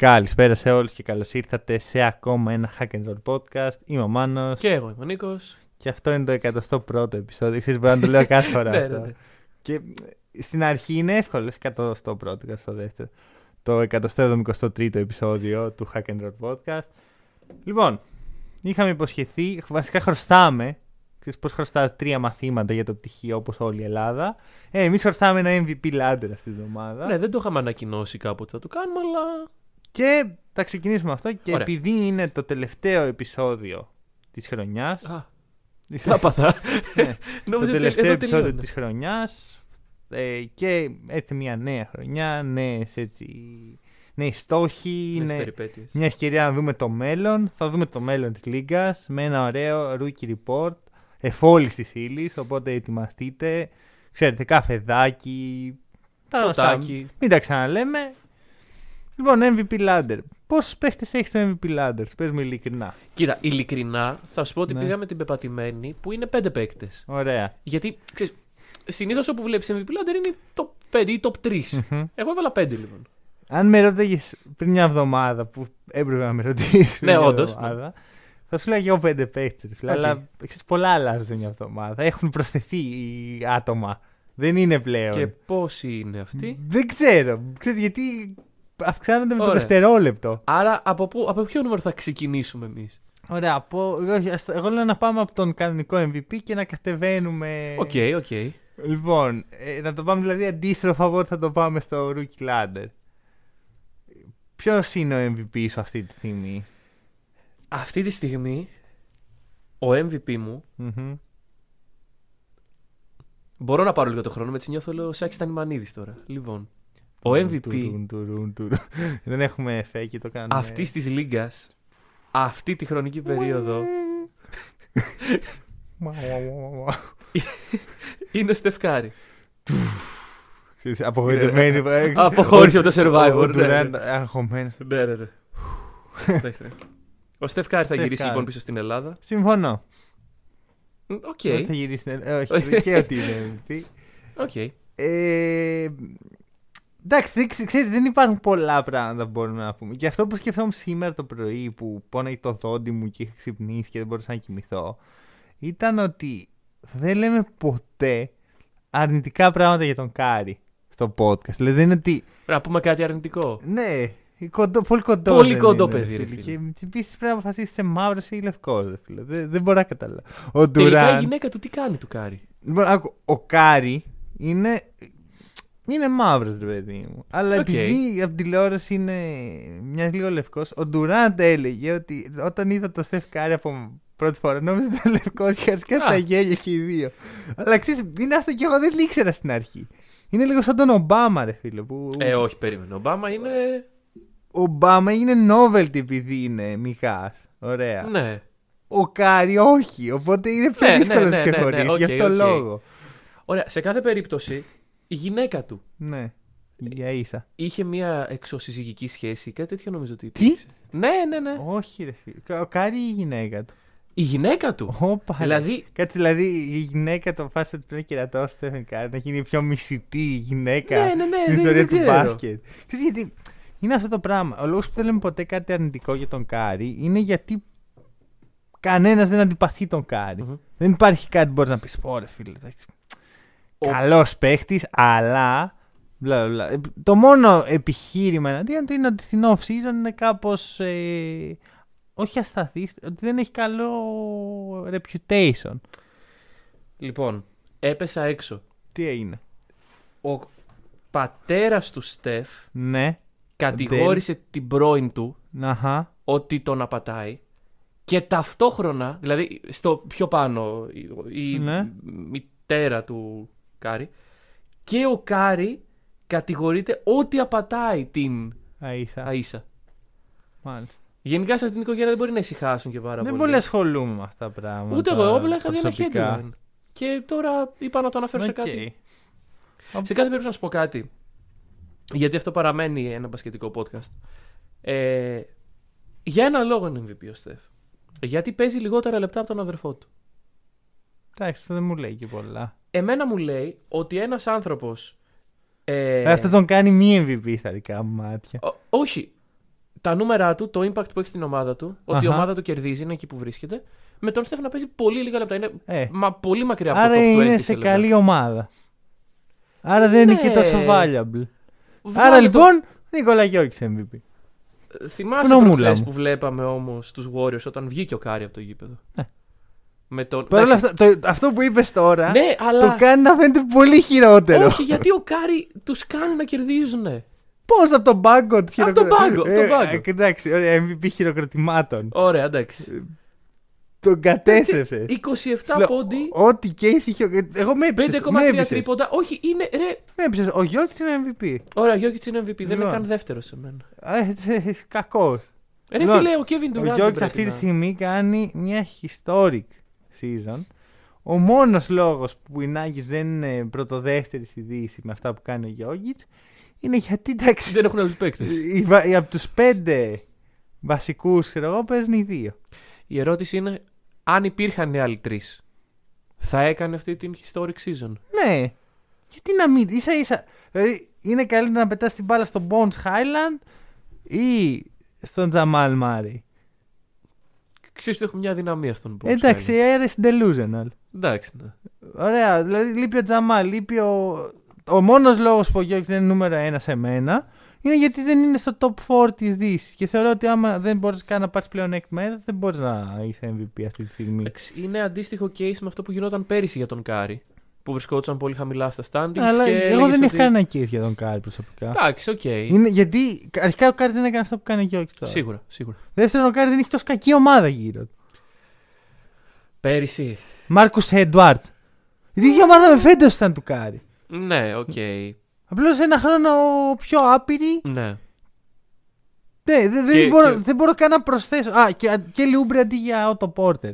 Καλησπέρα σε όλους και καλώς ήρθατε σε ακόμα ένα Hack and Roll podcast. Είμαι ο Μάνος Και εγώ είμαι ο Νίκος. και αυτό είναι το 101ο επεισόδιο. Ξέρεις, μπορώ να το λέω κάθε φορά Ναι, αυτό. ναι, ναι. Και ε, στην αρχή είναι εύκολο, 101ο και στο δεύτερο. Το 173ο επεισόδιο του Hack and Roll podcast. Λοιπόν, είχαμε υποσχεθεί, βασικά χρωστάμε, ξέρεις πώς χρωστάς τρία μαθήματα για το πτυχίο όπως όλη η Ελλάδα. Ε, εμείς χρωστάμε ένα MVP ladder αυτή τη βδομάδα. Ναι, δεν το είχαμε ανακοινώσει κάπου ότι θα το κάνουμε, αλλά. Και θα ξεκινήσουμε αυτό και Ωραία. επειδή είναι το τελευταίο επεισόδιο της χρονιάς, Α, της- τα παθά. Ναι, το Νόμιζα ότι τελευταίο εδώ επεισόδιο τελείωνε. της χρονιάς ε, και έρθει μια νέα χρονιά, νέες έτσι, νέοι στόχοι, Νέες είναι περιπέτειες. μια ευκαιρία να δούμε το μέλλον. Θα δούμε το μέλλον της Λίγκας με ένα ωραίο rookie report εφόλης της ύλης, οπότε ετοιμαστείτε. Ξέρετε, καφεδάκι, τα γνωστά. Ποτάκι. Μην τα ξαναλέμε. Λοιπόν, MVP Ladder. Πόσους παίχτες έχεις το MVP Ladder, πες μου ειλικρινά. Κοίτα, ειλικρινά θα σου πω ότι Ναι. πήγαμε την πεπατημένη που είναι πέντε παίκτες. Ωραία. Γιατί ξέρεις, συνήθως όπου βλέπεις MVP Ladder είναι top 5 ή top 3. Μμμ. Εγώ έβαλα 5 λοιπόν. Αν με ρώταγες πριν μια εβδομάδα που έπρεπε να με ρωτήσεις. Ναι, όντως, Θα σου λέω και εγώ πέντε παίχτες. Οκ. Αλλά ξέρεις, πολλά αλλάζουν σε μια εβδομάδα. Έχουν προσθεθεί οι άτομα. Δεν είναι πλέον. Και πόσοι είναι αυτοί; Δεν ξέρω. Ξέρεις, γιατί αυξάνονται με το Ωραία. δευτερόλεπτο. Άρα από, πού, από ποιο νούμερο θα ξεκινήσουμε εμείς; Ωραία. Από... όχι, ας το- Εγώ λέω να πάμε από τον κανονικό MVP και να κατεβαίνουμε. OK, OK. Λοιπόν, ε, να το πάμε δηλαδή αντίστροφα από ό,τι θα το πάμε στο Rookie Ladder. Ποιος είναι ο MVP σου αυτή τη στιγμή, Αυτή τη στιγμή ο MVP μου. Μμμ. Μπορώ να πάρω λίγο το χρόνο, με έτσι νιώθω λέω Σάκης Τανιμανίδης τώρα. Λοιπόν, ο Τουρουν, MVP τουρουν, τουρουν, τουρουν. Δεν έχουμε εφέ και το κάνουμε. αυτή της λίγα, αυτή τη χρονική περίοδο, Μα, μα, μα, μα. είναι ο Στεφκάρη. Ξέρεις, Απογοητευμένη. ε, Αποχώρησε από το Ο survivor. ναι, Ντουράντ ναι. αγχωμένος. Ναι, ναι, ναι. Εντάξει, ναι. Ο Στεφ Κάρι θα γυρίσει Στεφ Κάρι. λοιπόν πίσω στην Ελλάδα. Συμφωνώ. Μ, Οκ, Δεν θα γυρίσει. ε, Όχι, και ότι είναι MVP. OK. Ε, εντάξει, δεν, ξε- ξέρεις, δεν υπάρχουν πολλά πράγματα που μπορούμε να πούμε. Και αυτό που σκεφτόμουν σήμερα το πρωί που πόναγε το δόντι μου και είχα ξυπνήσει και δεν μπορούσα να κοιμηθώ ήταν ότι δεν λέμε ποτέ αρνητικά πράγματα για τον Κάρι στο podcast. Δηλαδή δεν είναι ότι. Πρέπει να πούμε κάτι αρνητικό. Ναι, κοντό, πολύ κοντό. Πολύ δεν κοντό είναι, παιδί, ρε φίλε. φίλε. Και επίσης πρέπει να αποφασίσεις σε μαύρος ή λευκός. Ρε, φίλε. Δεν, δεν μπορώ να καταλάβω. Ο Τελικά η Ντουράντ. γυναίκα του τι κάνει του Κάρι; Λοιπόν, άκου, ο Κάρι είναι. Είναι μαύρος, ρε παιδί μου. Αλλά Οκ. επειδή από την τηλεόραση είναι μοιάζει λίγο λευκός, ο Ντουράντ έλεγε ότι όταν είδα το Στεφ Κάρι από πρώτη φορά, νόμιζα ότι ήταν λευκός και αρχικά στα Α. γέλια και οι δύο. Αλλά ξέρεις, είναι αυτό και εγώ δεν ήξερα στην αρχή. Είναι λίγο σαν τον Ομπάμα, ρε φίλε. Που... Ε, όχι, περίμενε. Ο Ομπάμα είναι. Ο Ομπάμα είναι novelty επειδή είναι μιγάς. Ωραία. Ναι. Ο Κάρι όχι. Οπότε είναι πιο Ναι, ναι, δύσκολος να ναι, σε ναι, ναι, ξεχωρίσει. οκ, Γι' αυτό οκ. λόγο. Ωραία, σε κάθε περίπτωση η γυναίκα του Ναι. Αΐσα. είχε μια εξωσυζυγική σχέση. Κάτι τέτοιο νομίζω ότι Τι; υπήρξε. Ναι, ναι, ναι. Όχι, ρε φίλε. Ο Κάρι ή η γυναίκα του. Η γυναίκα του. Όπα. Δηλαδή, Κάτσε, δηλαδή η γυναίκα τώρα φάση ότι πρέπει να κερατώσει το Στέφεν Κάρι, να γίνει η πιο μισητή γυναίκα Ναι, ναι, ναι, στην δεν- ιστορία δεν του ξέρω. μπάσκετ. Ξέρεις γιατί είναι αυτό το πράγμα. Ο λόγος που δεν λέμε ποτέ κάτι αρνητικό για τον Κάρι είναι γιατί κανένας δεν αντιπαθεί τον Κάρι. Μμμ. Δεν υπάρχει κάτι που μπορείς να πεις: Ω ρε φίλε, εντάξει. Ο- Καλός παίχτης, αλλά. Μπλα, μπλα, μπλα. Το μόνο επιχείρημα εναντίον του είναι ότι στην off season είναι κάπως. Ε, όχι ασταθής, ότι δεν έχει καλό reputation. λοιπόν, έπεσα έξω. Τι έγινε; Ο πατέρας του Στεφ Ναι. κατηγόρησε την πρώην του Αχα. ότι τον απατάει και ταυτόχρονα, δηλαδή στο πιο πάνω η, η Ναι. μητέρα του Κάρι και ο Κάρι κατηγορείται ότι απατάει την Αΐσα. Αΐσα. Μάλιστα. Γενικά σε αυτήν την οικογένεια δεν μπορεί να ησυχάσουν και πάρα Δεν πολύ. πολύ ασχολούμαι με αυτά τα πράγματα. Ούτε εγώ, εγώ απλά είχα δει ένα προσωπικά. headline. Και τώρα είπα να το αναφέρω σε Οκ. κάτι. Σε κάθε περίπτωση να σου πω κάτι. Γιατί αυτό παραμένει ένα μπασκετικό podcast. Ε, για ένα λόγο είναι MVP ο Στεφ. Γιατί παίζει λιγότερα λεπτά από τον αδερφό του. Εντάξει, αυτό δεν μου λέει και πολλά. Εμένα μου λέει ότι ένας άνθρωπος. Ε, Ε, Αυτό τον κάνει μη MVP στα δικά μου μάτια. Ό- όχι. Τα νούμερα του, το impact που έχει στην ομάδα του, ότι η Αχα. ομάδα του κερδίζει, είναι εκεί που βρίσκεται. Με τον Στεφ να παίζει πολύ λίγα λεπτά. Είναι Ε, μα, πολύ μακριά από άρα το top 20 είναι σε λεπτά. καλή ομάδα. Άρα δεν είναι Ναι. και τόσο valuable. Βγάλε Άρα το- λοιπόν, Νίκολα Γιόκιτς MVP. Θυμάσαι Γνωμούλα προχθές μου. που βλέπαμε όμως τους Warriors όταν βγήκε ο Κάρι από το γήπεδο; Ναι. Με τον... Παρ' όλα Εντάξει, αυτά, το, αυτό που είπες τώρα Ναι, αλλά. το κάνει να φαίνεται πολύ χειρότερο. Όχι, γιατί ο Κάρι τους κάνει να κερδίζουν. Πώς από τον πάγκο τους Από τον πάγκο, από τον πάγκο. εντάξει, ωραία, MVP χειροκροτημάτων. Ωραία, εντάξει. Τον κατέστρεψες. 27 πόντοι, Ό,τι και είχε. Εγώ με έπεισε. 5,3 τρίποντα. Όχι, είναι. Ρε. Με έπεισε. Ο Γιόκιτς είναι MVP. Ωραία, Γιόκιτς είναι MVP. Δεν είναι Λοιπόν. καν δεύτερο σε μένα. Κακός. Ρε Λοιπόν, φίλε, ο Kevin Ο Durant. Γιόκιτς δεν αυτή τη πρέπει να- στιγμή κάνει μια historic season. Ο μόνος λόγος που οι Nuggets δεν είναι πρωτοδεύτερη στη Δύση με αυτά που κάνει ο Γιώκη είναι γιατί εντάξει. Δεν έχουν άλλους παίκτες. οι βα- οι- από τους πέντε βασικούς ξέρω εγώ παίζουν οι δύο. Η ερώτηση είναι αν υπήρχαν οι άλλοι τρεις. Θα έκανε αυτή την historic season; Ναι. Γιατί να μην. ίσα ίσα. Δηλαδή είναι καλύτερα να πετάς την μπάλα στον Bones Highland ή στον Τζαμάλ Μάρεϊ; Ξέρεις ότι έχω μια αδυναμία στον Bones Εντάξει, Highland. αίρεση delusional. Εντάξει, ναι. Ωραία, δηλαδή λείπει ο Τζαμάλ, λείπει ο. Ο μόνος λόγος που ο Γιόκιτς δεν είναι νούμερο ένα σε μένα είναι γιατί δεν είναι στο top 4 της Δύσης. Και θεωρώ ότι άμα δεν μπορείς καν να πάρεις πλέον πλεονέκτημα έδρας, δεν μπορείς να είσαι MVP αυτή τη στιγμή. Εντάξει, Είναι αντίστοιχο case με αυτό που γινόταν πέρυσι για τον Κάρι. Που βρισκόταν πολύ χαμηλά στα standings. Αλλά και εγώ έλεγες δεν ότι... έχω κανένα case για τον Κάρι προσωπικά. Εντάξει, οκ. Είναι, γιατί αρχικά ο Κάρι δεν έκανε αυτό που κάνει ο Γιόκιτς τώρα. Σίγουρα, σίγουρα. Δεύτερον, ο Κάρι δεν έχει τόσο κακή ομάδα γύρω του. Πέρυσι. Μάρκους Έντουαρτ. Η ίδια ομάδα με φέτος ήταν του Κάρι. Ναι, οκ. Απλώς ένα χρόνο πιο άπειρη. Ναι. Ναι, δεν, Και- δεν, μπορώ, και- δεν μπορώ καν να προσθέσω. Α, και, Κέλι Ούμπρε αντί για Ότο Πόρτερ.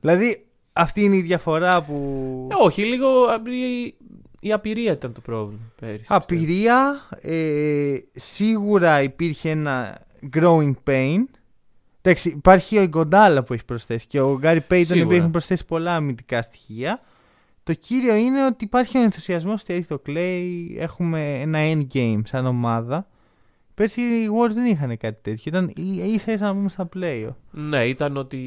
Δηλαδή, αυτή είναι η διαφορά που. Ε, όχι, λίγο η, η απειρία ήταν το πρόβλημα πέρυσι. Απειρία. Ε, σίγουρα υπήρχε ένα growing pain. Εντάξει, υπάρχει ο Γκοντάλα που έχει προσθέσει και ο Γκάρι Πέιτον Σίγουρα. που έχουν προσθέσει πολλά αμυντικά στοιχεία. Το κύριο είναι ότι υπάρχει ο ενθουσιασμός ότι έρχεται ο Clay. Έχουμε ένα endgame σαν ομάδα. Πέρσι οι Warriors δεν είχαν κάτι τέτοιο. Ήταν ί- ίσα ίσα να πούμε στα play. Ναι, ήταν ότι.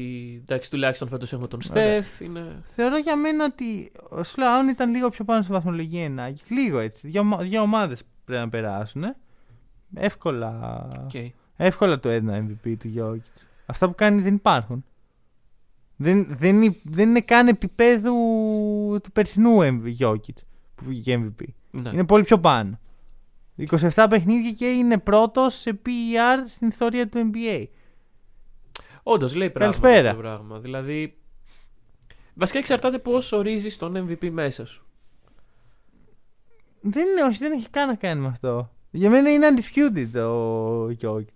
Εντάξει, τουλάχιστον φέτος έχουμε τον Ωραία. Στεφ. Είναι... Θεωρώ για μένα ότι ο Σλάουν ήταν λίγο πιο πάνω στη βαθμολογία ενάγει. Λίγο έτσι. Δύο, ομα- δύο ομάδες πρέπει να περάσουν. ε. Εύκολα, οκ. εύκολα το ένα MVP του Γιώργη. Αυτά που κάνει δεν υπάρχουν. Δεν, δεν, είναι- δεν είναι καν επίπεδου του περσινού Γιώργη που βγήκε MVP. Ναι. Είναι πολύ πιο πάνω. 27 παιχνίδια και είναι πρώτος σε PER στην ιστορία του NBA. Όντως λέει πράγματα. Καλησπέρα. αυτό Το πράγμα. Δηλαδή. Βασικά εξαρτάται πώς ορίζεις τον MVP μέσα σου. Δεν είναι, όχι, δεν έχει καν να κάνει με αυτό. Για μένα είναι undisputed ο Γιόκιτς.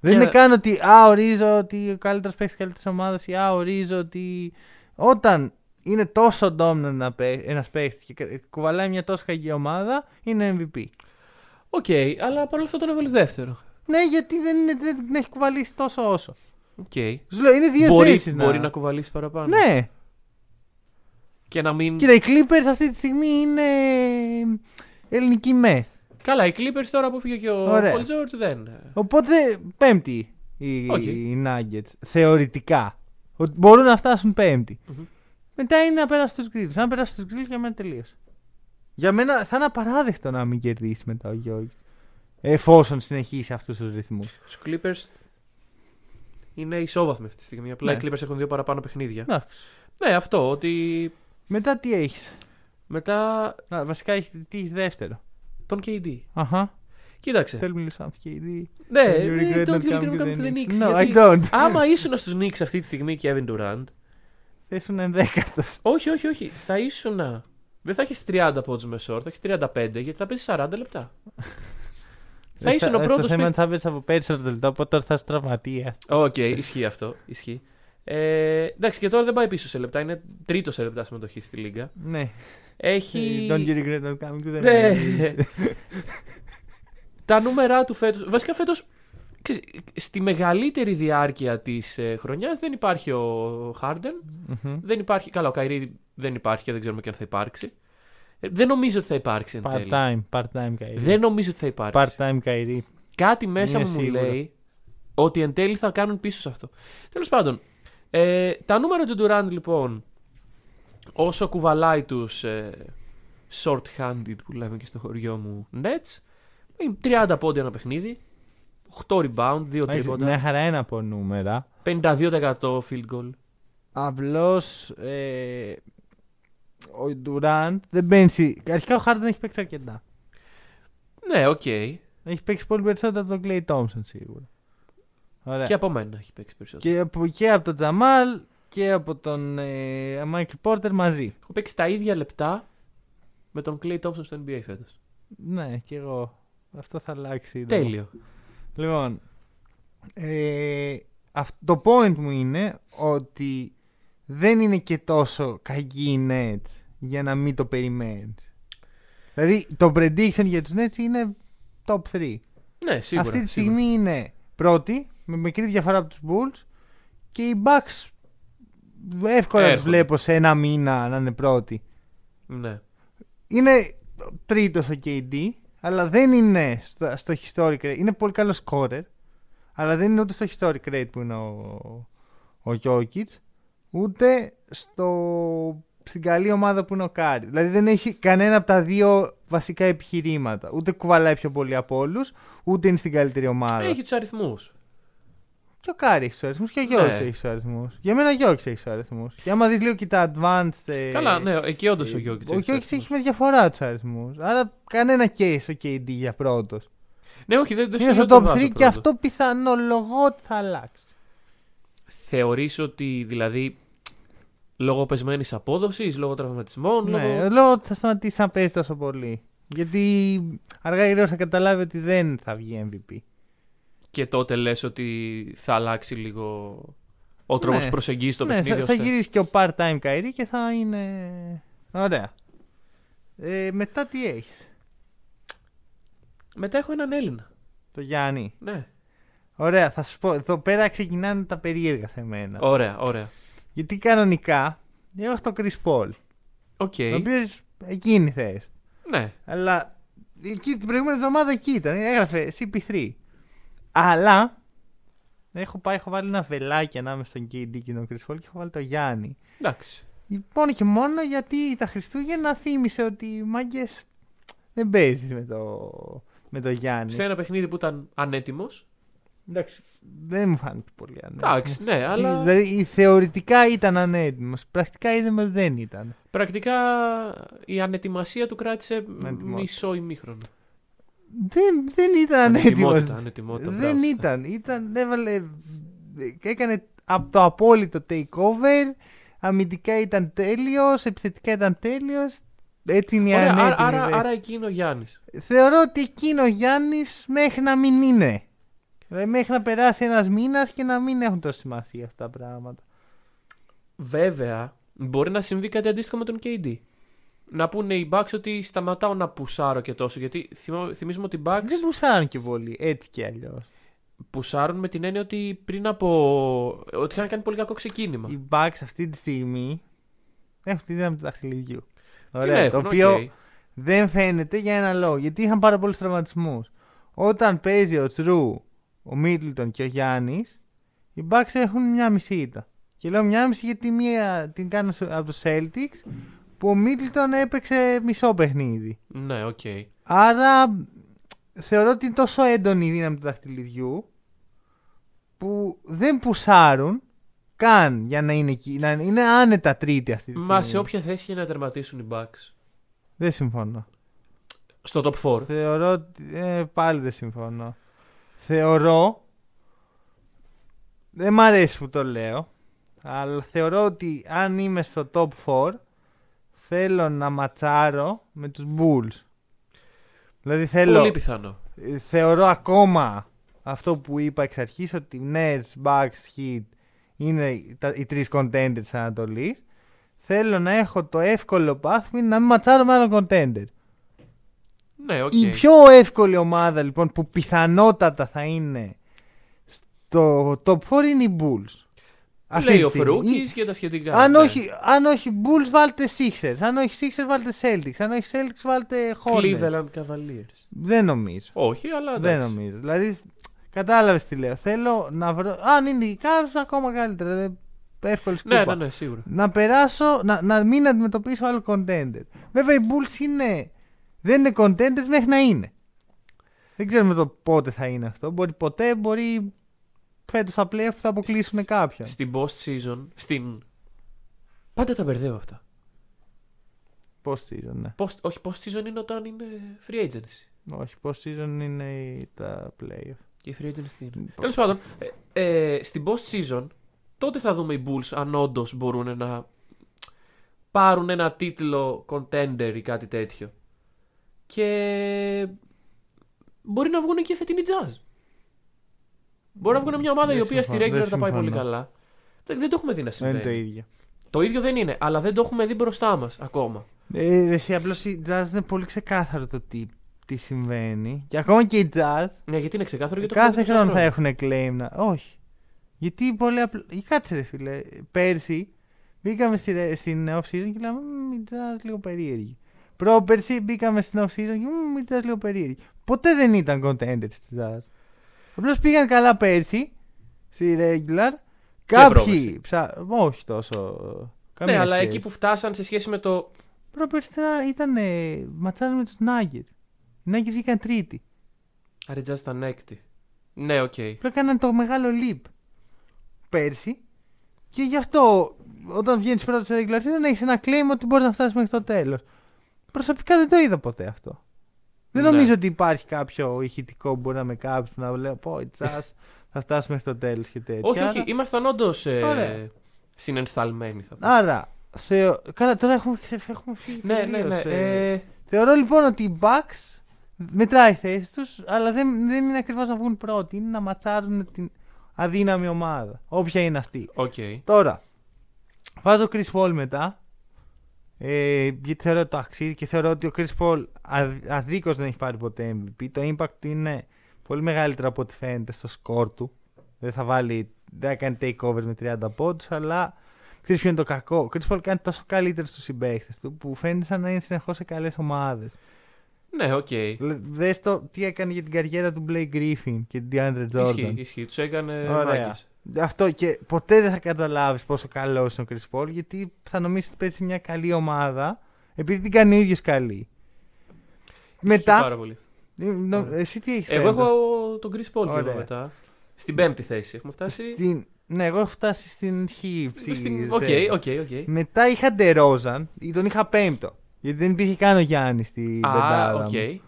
Δεν Για- είναι καν ότι α, ορίζω ότι ο καλύτερος παίκτης καλύτερης ομάδας ή α, ορίζω ότι. Όταν είναι τόσο dominant ένας παίκτης και κουβαλάει μια τόσο κακή ομάδα, είναι MVP. OK, αλλά παρόλα αυτά τον έβαλες δεύτερο. Ναι, γιατί δεν, είναι, δεν την έχει κουβαλήσει τόσο όσο. Οκ. Σου λέω, είναι δύο Μπορεί, θέσεις μπορεί να κουβαλήσει παραπάνω. Ναι. Και να μην. Κοίτα, οι Clippers αυτή τη στιγμή είναι ελληνική με. Καλά, οι Clippers τώρα που φύγε και ο Ωραία. Paul George δεν. Οπότε πέμπτη οι, Οκ. οι Nuggets. Θεωρητικά. Ότι μπορούν να φτάσουν πέμπτη. Μμμ. Μετά είναι να περάσει τους Grills. Αν περάσει τους Grills για μένα τελείωσε. Για μένα θα είναι απαράδεκτο να μην κερδίσεις μετά ο Γιώργης. Εφόσον συνεχίσει αυτούς τους ρυθμούς. Τους Clippers είναι ισόβαθμοι αυτή τη στιγμή. Απλά Ναι. οι Clippers έχουν δύο παραπάνω παιχνίδια. Εντάξει. Ναι, αυτό ότι Μετά τι έχεις; μετά Βασικά έχεις, τι έχεις δεύτερο; τον KD. Αχα. Κοίταξε. Tell me something, KD. Ναι, You ναι, regret don't not you regret coming to coming the to the Knicks; Knicks, No, I γιατί don't. Άμα ήσουν στους Knicks αυτή τη στιγμή, Kevin Durant. Θα ήσουν ενδέκατος. Όχι, όχι, όχι. Θα ήσουν. Δεν θα έχεις 30 πόντους μεσόρ, θα έχεις 35 γιατί θα παίζεις 40 λεπτά. Θα ήσουν ο Το πρώτος θέμα είναι ότι θα πέσει από περισσότερο λεπτό, οπότε τώρα θα είσαι τραυματία. Οκ, ισχύει αυτό. Ισχύει. Ε, εντάξει, και τώρα δεν πάει πίσω σε λεπτά. Είναι τρίτος σε λεπτά συμμετοχής στη Λίγκα. Ναι. Έχει. Don't you regret not coming to the Ναι. meeting. Τα νούμερά του φέτο. Βασικά φέτος. Στη μεγαλύτερη διάρκεια της ε, χρονιάς δεν υπάρχει ο Χάρντεν. Μμμ. Δεν υπάρχει. Καλά, ο Kyrie δεν υπάρχει και δεν ξέρουμε και αν θα υπάρξει. Ε, δεν νομίζω ότι θα υπάρξει εν τέλει. Part-time, part-time Kyrie. Δεν νομίζω ότι θα υπάρξει. Part-time Kyrie. Κάτι μέσα Είναι μου μου σίγουρο. λέει ότι εν τέλει θα κάνουν πίσω σε αυτό. Τέλος πάντων, ε, τα νούμερα του Durant λοιπόν, όσο κουβαλάει τους ε, short-handed που λέμε και στο χωριό μου Nets, είναι 30 πόντοι ένα παιχνίδι, 8 rebound, 2 Έχεις τρίποντα, Μια χαρά είναι από νούμερα. 52% field goal. Απλώς ε, ο Durant δεν μπαίνει. στη- Αρχικά ο Χάρντεν έχει παίξει αρκετά. Ναι, οκ. Έχει παίξει πολύ περισσότερο από τον Klay Thompson σίγουρα. Ωραία. Και από μένα έχει παίξει περισσότερο. Και από, και από τον Τζαμάλ και από τον ε, Michael Porter μαζί. Έχω παίξει τα ίδια λεπτά με τον Clay Thompson στο NBA φέτος. Ναι, και εγώ. Αυτό θα αλλάξει. σύντομα. Τέλειο. Λοιπόν, ε, αυ- το point μου είναι ότι δεν είναι και τόσο κακή η Nets για να μην το περιμένεις. Δηλαδή το prediction για τους Nets είναι top 3. Ναι, σίγουρα. Αυτή τη σίγουρα. στιγμή είναι πρώτη, με μικρή διαφορά από τους Bulls και οι Bucks εύκολα τους Έρχονται. βλέπω σε ένα μήνα να είναι πρώτοι. Ναι. Είναι τρίτος ο KD, αλλά δεν είναι στο, στο historic rate. Είναι πολύ καλό scorer, αλλά δεν είναι ούτε στο historic rate που είναι ο, ο Jokic, ούτε στο, στην καλή ομάδα που είναι ο Κάρι. Δηλαδή δεν έχει κανένα από τα δύο βασικά επιχειρήματα. Ούτε κουβαλάει πιο πολύ από όλους, ούτε είναι στην καλύτερη ομάδα. Έχει τους αριθμούς. Και ο Κάρι έχει τους αριθμούς και ο Γιώργη Ναι. έχει τους αριθμούς. Για μένα ο Γιώργη έχει τους αριθμούς. Και άμα δεις λίγο και τα advanced. ε, Καλά, ναι, εκεί όντως ο Γιώργη. ο Γιώργη έχει με διαφορά τους αριθμούς. Άρα κανένα case ο KD για πρώτος. Ναι, όχι, δεν το Είναι στο συζητώ, top το 3 βάζω και πρώτος. αυτό πιθανολογώ ότι θα αλλάξει. Θεωρείς ότι δηλαδή λόγω πεσμένης απόδοσης, λόγω τραυματισμών, Ναι, λόγω. λέω ότι θα σταματήσει να παίζει τόσο πολύ. Γιατί αργά ή γρήγορα θα καταλάβει ότι δεν θα βγει MVP. Και τότε λες ότι θα αλλάξει λίγο ο τρόπος Ναι. που προσεγγίζει το ναι, παιχνίδι. θα, θα ώστε- γυρίσεις και ο part-time Kyrie και θα είναι. Ωραία. Ε, μετά τι έχεις; Μετά έχω έναν Έλληνα. Το Γιάννη. Ναι. Ωραία, θα σου πω. Εδώ πέρα ξεκινάνε τα περίεργα σε μένα. Ωραία, ωραία. Γιατί κανονικά έχω τον Chris Paul. Οκ. Ο οποίος εκείνη η θέση. του. Ναι. Αλλά εκεί την προηγούμενη εβδομάδα εκεί ήταν. Έγραφε CP3. Αλλά έχω πάει, έχω βάλει ένα βελάκι ανάμεσα στον KD και τον Chris Paul και έχω βάλει τον Γιάννη. Εντάξει. Μόνο και μόνο γιατί τα Χριστούγεννα θύμισε ότι μάγκες δεν παίζεις με το, με το Γιάννη. Σε ένα παιχνίδι που ήταν ανέτοιμος. Εντάξει, δεν μου φάνηκε πολύ ανέτοιμος. Εντάξει, ναι, αλλά Δηλαδή θεωρητικά ήταν ανέτοιμος. Πρακτικά είδαμε ότι δεν ήταν. πρακτικά η ανετοιμασία του κράτησε Ανετοιμότητα. μισό ημίχρονο. Δεν, δεν ήταν ανέτοιμο. Ανετοιμότητα, ανετοιμότητα, Δεν μπράβο, ήταν. ήταν έβαλε, έκανε από το απόλυτο takeover. Αμυντικά ήταν τέλειος. Επιθετικά ήταν τέλειος. Έτσι είναι η Ωραία, άρα, ανέτοιμη. άρα, δε. άρα εκεί είναι ο Γιάννης. Θεωρώ ότι εκείνο ο Γιάννης μέχρι να μην είναι. Δηλαδή μέχρι να περάσει ένας μήνας και να μην έχουν τόσο σημασία αυτά τα πράγματα. Βέβαια, μπορεί να συμβεί κάτι αντίστοιχο με τον KD. Να πούνε οι Bucks ότι σταματάω να πουσάρω και τόσο. Γιατί θυμά- θυμίζουμε ότι οι Bucks Δεν πουσάρουν και πολύ. Έτσι κι αλλιώς. πουσάρουν με την έννοια ότι πριν από. ότι είχαν κάνει πολύ κακό ξεκίνημα. Οι Bucks αυτή τη στιγμή έχουν τη δύναμη του δαχτυλιδιού. Την Ωραία. έχουν, το οποίο οκ. δεν φαίνεται για ένα λόγο. Γιατί είχαν πάρα πολλούς τραυματισμούς. Όταν παίζει ο Jrue, ο Μίτλτον και ο Γιάννης, οι Bucks έχουν μια μισή ήττα. Και λέω μια μισή γιατί μία την κάνω από τους Celtics που ο Μίτλτον έπαιξε μισό παιχνίδι. Ναι, οκ. Άρα θεωρώ ότι είναι τόσο έντονη η δύναμη του δαχτυλιδιού που δεν πουσάρουν καν για να είναι εκεί. Να είναι άνετα τρίτη αυτή τη στιγμή. Μα σε όποια θέση και να τερματίσουν οι Bucks. Δεν συμφωνώ. Στο top 4. Θεωρώ ότι. Ε, πάλι δεν συμφωνώ. Θεωρώ. Δεν μ' αρέσει που το λέω. Αλλά θεωρώ ότι αν είμαι στο top 4 θέλω να ματσάρω με τους Bulls. Δηλαδή θέλω Πολύ πιθανό. Ε, θεωρώ ακόμα αυτό που είπα εξ αρχής ότι Nets, Bucks, Heat είναι τα, οι τρεις contenders της Ανατολής. Θέλω να έχω το εύκολο path που είναι να μην ματσάρω με άλλο contender. Ναι, οκ. Η πιο εύκολη ομάδα λοιπόν που πιθανότατα θα είναι στο top 4 είναι οι Bulls. Αυτή Λέει τη ο στιγμή. Φρούκη Ή- και τα σχετικά. Αν ναι. όχι, αν όχι Bulls βάλτε Sixers. Αν όχι Sixers βάλτε Celtics. Αν όχι Celtics βάλτε Hornets. Cleveland Cavaliers. Δεν νομίζω. Όχι, αλλά Δεν εντάξει. νομίζω. Δηλαδή, κατάλαβες τι λέω. Θέλω να βρω. Αν είναι οι Cavs, ακόμα καλύτερα. Δεν- Εύκολη σκούπα. Ναι, ναι, ναι, σίγουρα. Να περάσω, να, να μην αντιμετωπίσω άλλο contender. Βέβαια οι Bulls είναι. Δεν είναι contenders μέχρι να είναι. Δεν ξέρουμε το πότε θα είναι αυτό. Μπορεί ποτέ, μπορεί φέτος στα playoff που θα αποκλείσουν Σ- κάποιον. Στην post season, στην. Πάντα τα μπερδεύω αυτά. Post season, ναι. Post, όχι, post season είναι όταν είναι free agency. Όχι, post season είναι η- τα playoff. Και η free agency τι είναι. Τέλος πάντων, ε, ε, στην post season, τότε θα δούμε οι Bulls αν όντως μπορούν να πάρουν ένα τίτλο contender ή κάτι τέτοιο. Και μπορεί να βγουν και φετινή jazz. Μπορεί να βγουν μια ομάδα Δεν η οποία στη συμφωνώ, regular δεν τα πάει πολύ συμφωνώ. καλά. Δεν, δεν το έχουμε δει να Δεν είναι συμβαίνει. το ίδιο. Το ίδιο δεν είναι, αλλά δεν το έχουμε δει μπροστά μας ακόμα. Ε, εσύ απλώς η jazz είναι πολύ ξεκάθαρο το τι, τι συμβαίνει. Και ακόμα και η jazz Ναι, γιατί είναι ξεκάθαρο γιατί το κάθε έχουμε δει χρόνο θα τόσα έχουν claim να. Όχι. Γιατί πολύ απλά. Ή κάτσε ρε φίλε. Πέρσι μπήκαμε στη, ρε- στην off season και λέμε «Μμμ, η jazz λίγο περίεργη. Πρόπερσι μπήκαμε στην off season και «Μμμ, η jazz λίγο περίεργη. Ποτέ δεν ήταν contenders τη jazz. Απλώς πήγαν καλά πέρσι στη regular. Κάποιοι. πρόπερσι. Ψα... Όχι τόσο. Ναι, καμία αλλά σχέση. εκεί που φτάσαν σε σχέση με το. Πρόπερσι ήταν, ήταν ματσάνε με τους Nuggets. Οι Nuggets βγήκαν τρίτη. Άρα η Jazz ήταν έκτη. Ναι, οκ. Που έκαναν το μεγάλο leap πέρσι. Και γι' αυτό όταν βγαίνεις πρώτο σε regular season έχεις ένα claim ότι μπορείς να φτάσεις μέχρι το τέλος. Προσωπικά δεν το είδα ποτέ αυτό. Δεν Ναι. νομίζω ότι υπάρχει κάποιο ηχητικό που μπορεί να με κάψει που να λέω Πω, η Jazz θα φτάσει μέχρι το τέλος και τέτοια. Όχι, όχι, Άρα- ήμασταν όντως ε, Ωραία. συνεσταλμένοι θα πω. Άρα, θεω... Καλά, τώρα έχουμε, ξε- έχουμε φύγει. ναι, ναι, ναι. τελείως, ε. Ε, Θεωρώ λοιπόν ότι οι Bucks μετράει η θέση τους, αλλά δεν, δεν είναι ακριβώς να βγουν πρώτοι. Είναι να ματσάρουν την αδύναμη ομάδα. Όποια είναι αυτή. Οκ. Τώρα, βάζω Chris Paul μετά. Ε, γιατί θεωρώ ότι το αξίζει και θεωρώ ότι ο Chris Paul αδίκως δεν έχει πάρει ποτέ MVP. Το impact του είναι πολύ μεγαλύτερο από ό,τι φαίνεται στο σκορ του. Δεν θα βάλει, δεν θα κάνει takeover με 30 πόντους, αλλά ξέρεις ποιο είναι το κακό; Ο Chris Paul κάνει τόσο καλύτερους τους συμπαίχτες του που φαίνεται σαν να είναι συνεχώς σε καλές ομάδες. Ναι, οκ. Δες το τι έκανε για την καριέρα του Blake Griffin και τον DeAndre Jordan. Ισχύει, ισχύει. Τους έκανε Ωραία. μάγκες. Αυτό και ποτέ δεν θα καταλάβεις πόσο καλός είναι ο Chris Paul γιατί θα νομίζεις ότι παίζει σε μια καλή ομάδα επειδή την κάνει ο ίδιος καλή. Ισχύει Μετά. Πάρα πολύ. ε, νο- Εσύ τι έχεις Εγώ έχω τον Chris Paul και εγώ Ωραία. μετά. Στην πέμπτη θέση έχουμε φτάσει. Στην... Ναι, εγώ έχω φτάσει στην Χ. στη Στην- Z. Οκ, οκ, οκ. Μετά είχα Ντερόζαν, τον είχα πέμπτο. Γιατί δεν υπήρχε καν ο Γιάννης στην Α, πεντάδα. οκ. μου.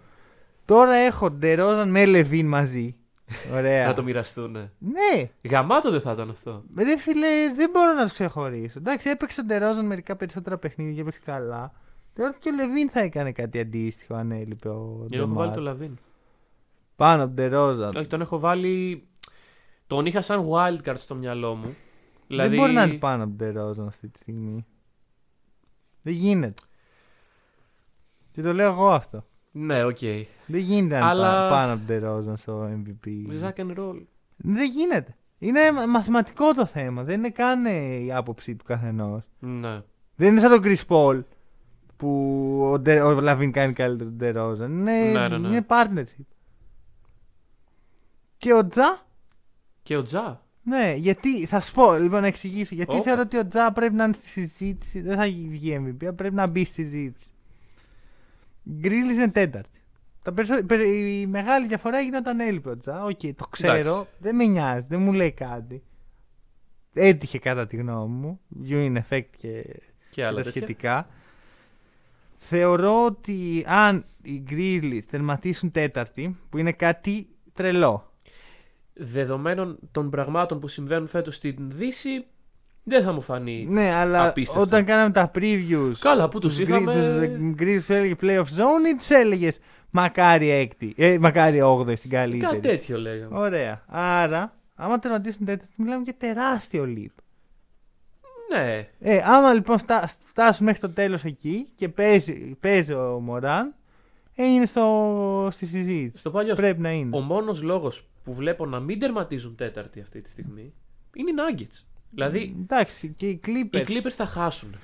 Τώρα έχω Ντερόζαν με Λαβίν μαζί. Ωραία. Να το μοιραστούν. Ναι, Γαμάτο δεν θα ήταν αυτό. Ρε φίλε, δεν μπορώ να τους ξεχωρίσω. Εντάξει, έπαιξε ο Ντερόζαν μερικά περισσότερα παιχνίδια και έπαιξε καλά. Τώρα και ο Λαβίν θα έκανε κάτι αντίστοιχο αν έλειπε ο Εγώ έχω Ντεμάρ. βάλει το Λαβίν. Πάνω από τον Ντερόζαν. Όχι, τον έχω βάλει. Τον είχα σαν wildcard στο μυαλό μου. Δηλαδή... Δεν μπορεί να είναι πάνω από τον Ντερόζαν αυτή τη στιγμή. Δεν γίνεται. Και το λέω εγώ αυτό. Ναι, οκ. Δεν γίνεται να είναι Αλλά- πά- πάνω από τον Ντερόζαν στο MVP. Zack and roll. Δεν γίνεται. Είναι μα- μαθηματικό το θέμα. Δεν είναι καν ε, η άποψη του καθενός. Ναι. Δεν είναι σαν τον Chris Paul που ο, Ντε, ο Λαβίν κάνει καλύτερο τον Ντερόζαν. Είναι, Ναι, ναι, ναι. είναι partnership. Και ο Τζα, Και ο Τζα; ναι, γιατί, θα σου πω, λοιπόν να εξηγήσω. Γιατί Όπα. θεωρώ ότι ο Τζα πρέπει να είναι στη συζήτηση, δεν θα βγει MVP, αλλά πρέπει να μπει στη συζήτηση. Γκρίλ είναι τέταρτη. Τα περισσο- περι- η μεγάλη διαφορά έγινε όταν έλειπε ο Τζα. Οκ, το ξέρω, Εντάξει. δεν με νοιάζει, δεν μου λέει κάτι. Έτυχε κατά τη γνώμη μου. Viewing effect και Και άλλα τα τέτοια. σχετικά. Θεωρώ ότι αν οι Grizzlies τερματίσουν τέταρτη, που είναι κάτι τρελό. Δεδομένων των πραγμάτων που συμβαίνουν φέτος στην Δύση, Δεν θα μου φανεί. Ναι, αλλά Απίστευτο. όταν κάναμε τα previews. Καλά, που τους τους είχαμε. Γκρι- τους Γκρι- σου έλεγε playoff zone ή τους έλεγες μακάρι έκτη. Ε, μακάρι 8η στην Κάτι καλύτερη. τέτοιο λέγαμε. Ωραία. Άρα, άμα τερματίσουν τέτοιο, μιλάμε για τεράστιο leap. Ναι. Ε, άμα λοιπόν στά, φτάσουν μέχρι το τέλος εκεί και παίζει, παίζει ο Μωράν, ε, είναι στο, στη συζήτηση. Στο παλιός. Πρέπει να είναι. Ο μόνος λόγος που βλέπω να μην τερματίζουν τέταρτη αυτή τη στιγμή είναι οι Nuggets. Δηλαδή Εντάξει, και οι Clippers. οι Clippers θα χάσουν.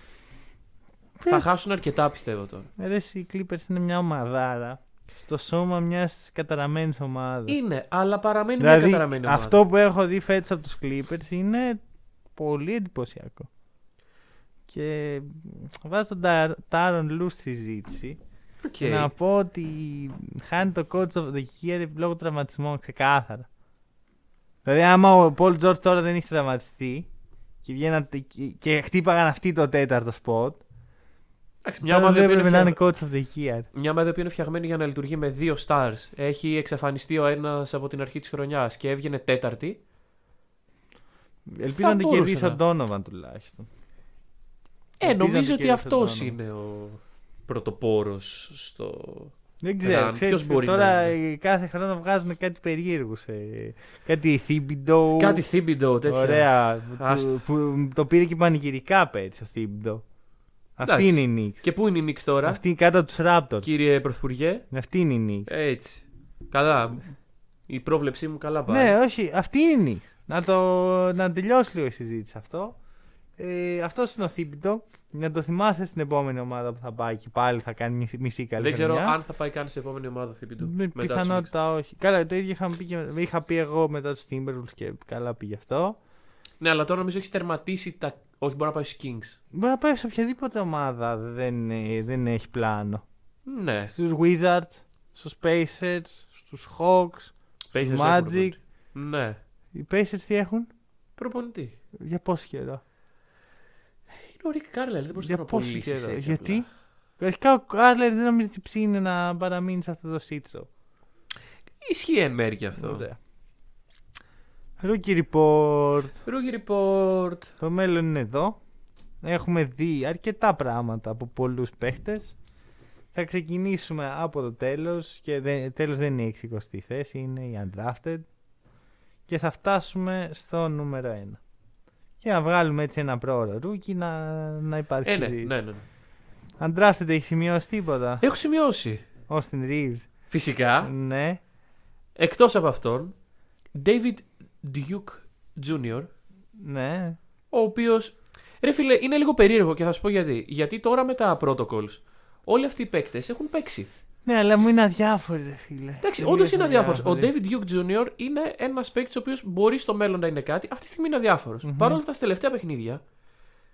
θα χάσουν αρκετά πιστεύω τώρα. Ε, Ρε, οι Clippers είναι μια ομαδάρα. Στο σώμα μιας καταραμένης ομάδας. Είναι, αλλά παραμένει μια Δηλαδή, καταραμένη ομάδα. αυτό που έχω δει φέτος από τους Clippers είναι πολύ εντυπωσιακό. Και βάζω τον Τα- Τάιρον Λου στη συζήτηση. Οκ. Και να πω ότι χάνει το coach of the year λόγω τραυματισμών ξεκάθαρα. Δηλαδή, άμα ο Paul George τώρα δεν έχει τραυματιστεί και, βγαίναν, και, και χτύπαγαν αυτή το τέταρτο spot, Εντάξει, μια τώρα ομάδα, η οποία έπρεπε είναι να είναι φτια- coach of the year. μια ομάδα η οποία είναι φτιαγμένη για να λειτουργεί με δύο stars. Έχει εξαφανιστεί ο ένας από την αρχή της χρονιάς και έβγαινε τέταρτη. Ελπίζω Θα να την μπορούσε κερδίσει να. ο Donovan τουλάχιστον. Ε, Ελπίζω να νομίζω το ότι κέρδισε αυτός ο Donovan. είναι ο πρωτοπόρος στο. Δεν ξέρω. Ραν, Ξέρεις, ποιος μπορεί τώρα να ε, κάθε χρόνο βγάζουν κάτι περίεργους. Ε, κάτι Thibodeau. Κάτι Θίμπιντο, τέτοια. Ωραία. Που, Άστα. που το πήρε και πανηγυρικά πέρυσι ο Thibodeau. Αυτή Εντάξει. είναι η Knicks. Και πού είναι η Νίξ τώρα, Αυτή είναι κάτω από του Raptors. κύριε Πρωθυπουργέ; Αυτή είναι η Knicks. Έτσι. Καλά. Η πρόβλεψή μου καλά πάει. Ναι, όχι, αυτή είναι η Knicks. Να, το, να τελειώσει λίγο η συζήτηση αυτό. Ε, αυτός είναι ο Thibodeau. Να το θυμάσαι στην επόμενη ομάδα που θα πάει και πάλι θα κάνει μισή- μισή καλή Δεν ξέρω χρονιά. αν θα πάει καν σε επόμενη ομάδα Θίμπιντο. Με πιθανότητα όχι. Καλά, το ίδιο είχαμε πει, και, είχα πει εγώ μετά τους Timberwolves και καλά πήγε αυτό. Ναι, αλλά τώρα νομίζω έχει τερματίσει τα. Όχι, μπορεί να πάει στους Kings. Μπορεί να πάει σε οποιαδήποτε ομάδα δεν, ε, δεν έχει πλάνο. Ναι. Στους Wizards, στους Pacers, στους Hawks, Pacers στους έχουν Magic. προπονητή. Ναι. Οι Pacers τι έχουν, Προπονητή. για πόσο καιρό; Είναι ο Ρικ Καρλάιλ, δεν μπορείς Για να το πόσο απολύσεις. καιρό. Γιατί, αρχικά ο Καρλάιλ δεν νομίζω ότι ψήνει να παραμείνει σε αυτό το σύτσο. Ισχύει εν μέρει και αυτό. Ωραία. Rookie Report. Rookie Report. Το μέλλον είναι εδώ. Έχουμε δει αρκετά πράγματα από πολλούς παίχτες. Θα ξεκινήσουμε από το τέλος και δεν, τέλος δεν είναι η 60η θέση, είναι η Undrafted και θα φτάσουμε στο νούμερο 1. Και να βγάλουμε έτσι ένα πρόωρο rookie να, να υπάρχει. Ε, ναι, ναι, ναι. ναι. Undrafted έχεις σημειώσει τίποτα; Έχω σημειώσει. Austin Reaves. Φυσικά, Ναι. εκτός από αυτόν, David Duke Jr., Ναι. ο οποίος. Ρε φίλε, είναι λίγο περίεργο και θα σου πω γιατί. Γιατί τώρα με τα protocols, όλοι αυτοί οι παίκτες έχουν παίξει. Ναι, αλλά μου είναι αδιάφοροι, ρε φίλε. Εντάξει, Τελείως όντως είναι αδιάφορος. Ο αδιάφοροι. David Duke Jr. είναι ένας παίκτης ο οποίος μπορεί στο μέλλον να είναι κάτι. Αυτή τη στιγμή είναι αδιάφορος. Μμμ. Παρ' όλα αυτά, στα τελευταία παιχνίδια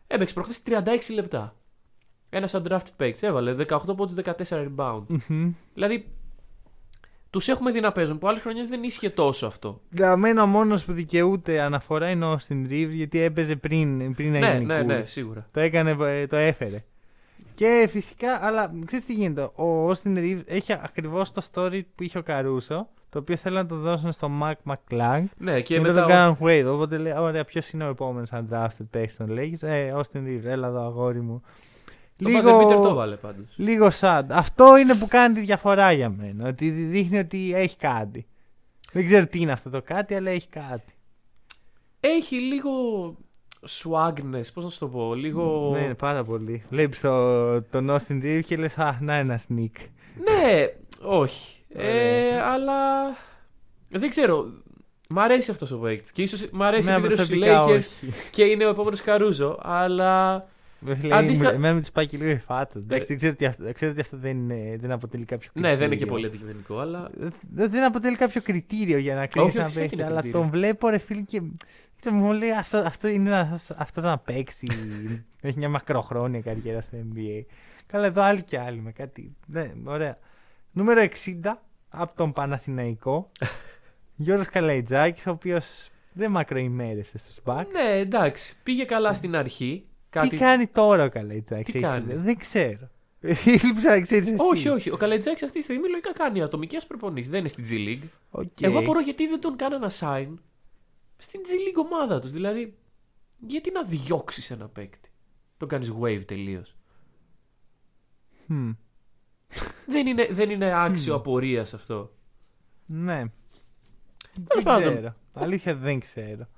έπαιξε προχθές 36 λεπτά. Ένας undrafted παίκτης έβαλε 18 πόντους 14 rebound. Μμμ. δηλαδή, τους έχουμε δει να παίζουν που άλλες χρονιές δεν ίσχυε τόσο αυτό. Για μένα ο μόνος που δικαιούται αναφορά είναι ο Austin Reeves γιατί έπαιζε πριν, πριν να ναι, γίνει ναι, cool. ναι, σίγουρα. Το έκανε, ε, το έφερε. Και φυσικά, αλλά ξέρεις τι γίνεται. Ο Austin Reeves έχει ακριβώς το story που είχε ο Καρούσο, το οποίο θέλει να το δώσουν στο Mark McClung. Ναι, και Και μετά. μετά το ο- κάναν Wade. Οπότε λέει, ωραία, ποιος είναι ο επόμενος undrafted παίκτης των Lakers; Ε, Austin Reeves, έλα εδώ αγόρι μου. Το Buzzer Beater το βάλε πάντως. λίγο sad. Αυτό είναι που κάνει τη διαφορά για μένα. Ότι δείχνει ότι έχει κάτι. Δεν ξέρω τι είναι αυτό το κάτι, αλλά έχει κάτι. Έχει λίγο swagness, πώς να σου το πω. Λίγο. Ναι, πάρα πολύ. Βλέπεις το, τον Austin Reeves και λες, Α, να ένας sneak. Ναι, όχι. Ε, Ωραία. αλλά δεν ξέρω. Μ' αρέσει αυτός ο παίκτης. Και ίσως μ' αρέσει Εμένα επειδή είναι στους προσωπικά Lakers όχι. και είναι ο επόμενος Καρούζο. Αλλά. Αντίστοιχα... Αντίστοιχα- Εμένα με τη πάει και λίγο η φάτα. Εντάξει, δεν ξέρω ότι αυτό, ξέρω ότι αυτό δεν, είναι, δεν αποτελεί κάποιο κριτήριο. Ναι, δεν είναι και πολύ αντικειμενικό, αλλά. Δεν, δεν αποτελεί κάποιο κριτήριο για να κρίνει Όχι, ένα φυσικά παίχτη. και είναι Αλλά κριτήριο. τον βλέπω, ρε φίλε, και. Ξέρω, μου λέει αυτό, αυτό είναι αυτός, αυτός να παίξει. Έχει μια μακροχρόνια καριέρα στο NBA. Καλά, εδώ άλλοι και άλλοι με κάτι. Ναι, ωραία. Νούμερο 60 από τον Παναθηναϊκό. Γιώργος Καλαϊτζάκης, ο οποίος δεν μακροημέρευσε στους Bucks. Ναι, εντάξει. Πήγε καλά στην αρχή. Κάτι... Τι κάνει τώρα ο Καλαϊτζάκης, Τι έχεις κάνει; ιδέα; Δεν ξέρω. Ήλπιζα να ξέρεις εσύ. Όχι, όχι. Ο Καλαϊτζάκης αυτή τη στιγμή λογικά κάνει ατομικές προπονήσεις. Δεν είναι στην G League. Οκ. Εγώ απορώ γιατί δεν τον κάνανε sign στην G League ομάδα τους. Δηλαδή, γιατί να διώξεις ένα παίκτη; Τον κάνεις waive τελείως. Hm. δεν, είναι, δεν είναι άξιο απορίας αυτό. Ναι. Τέλος Δεν πάντων. ξέρω. Αλήθεια δεν ξέρω.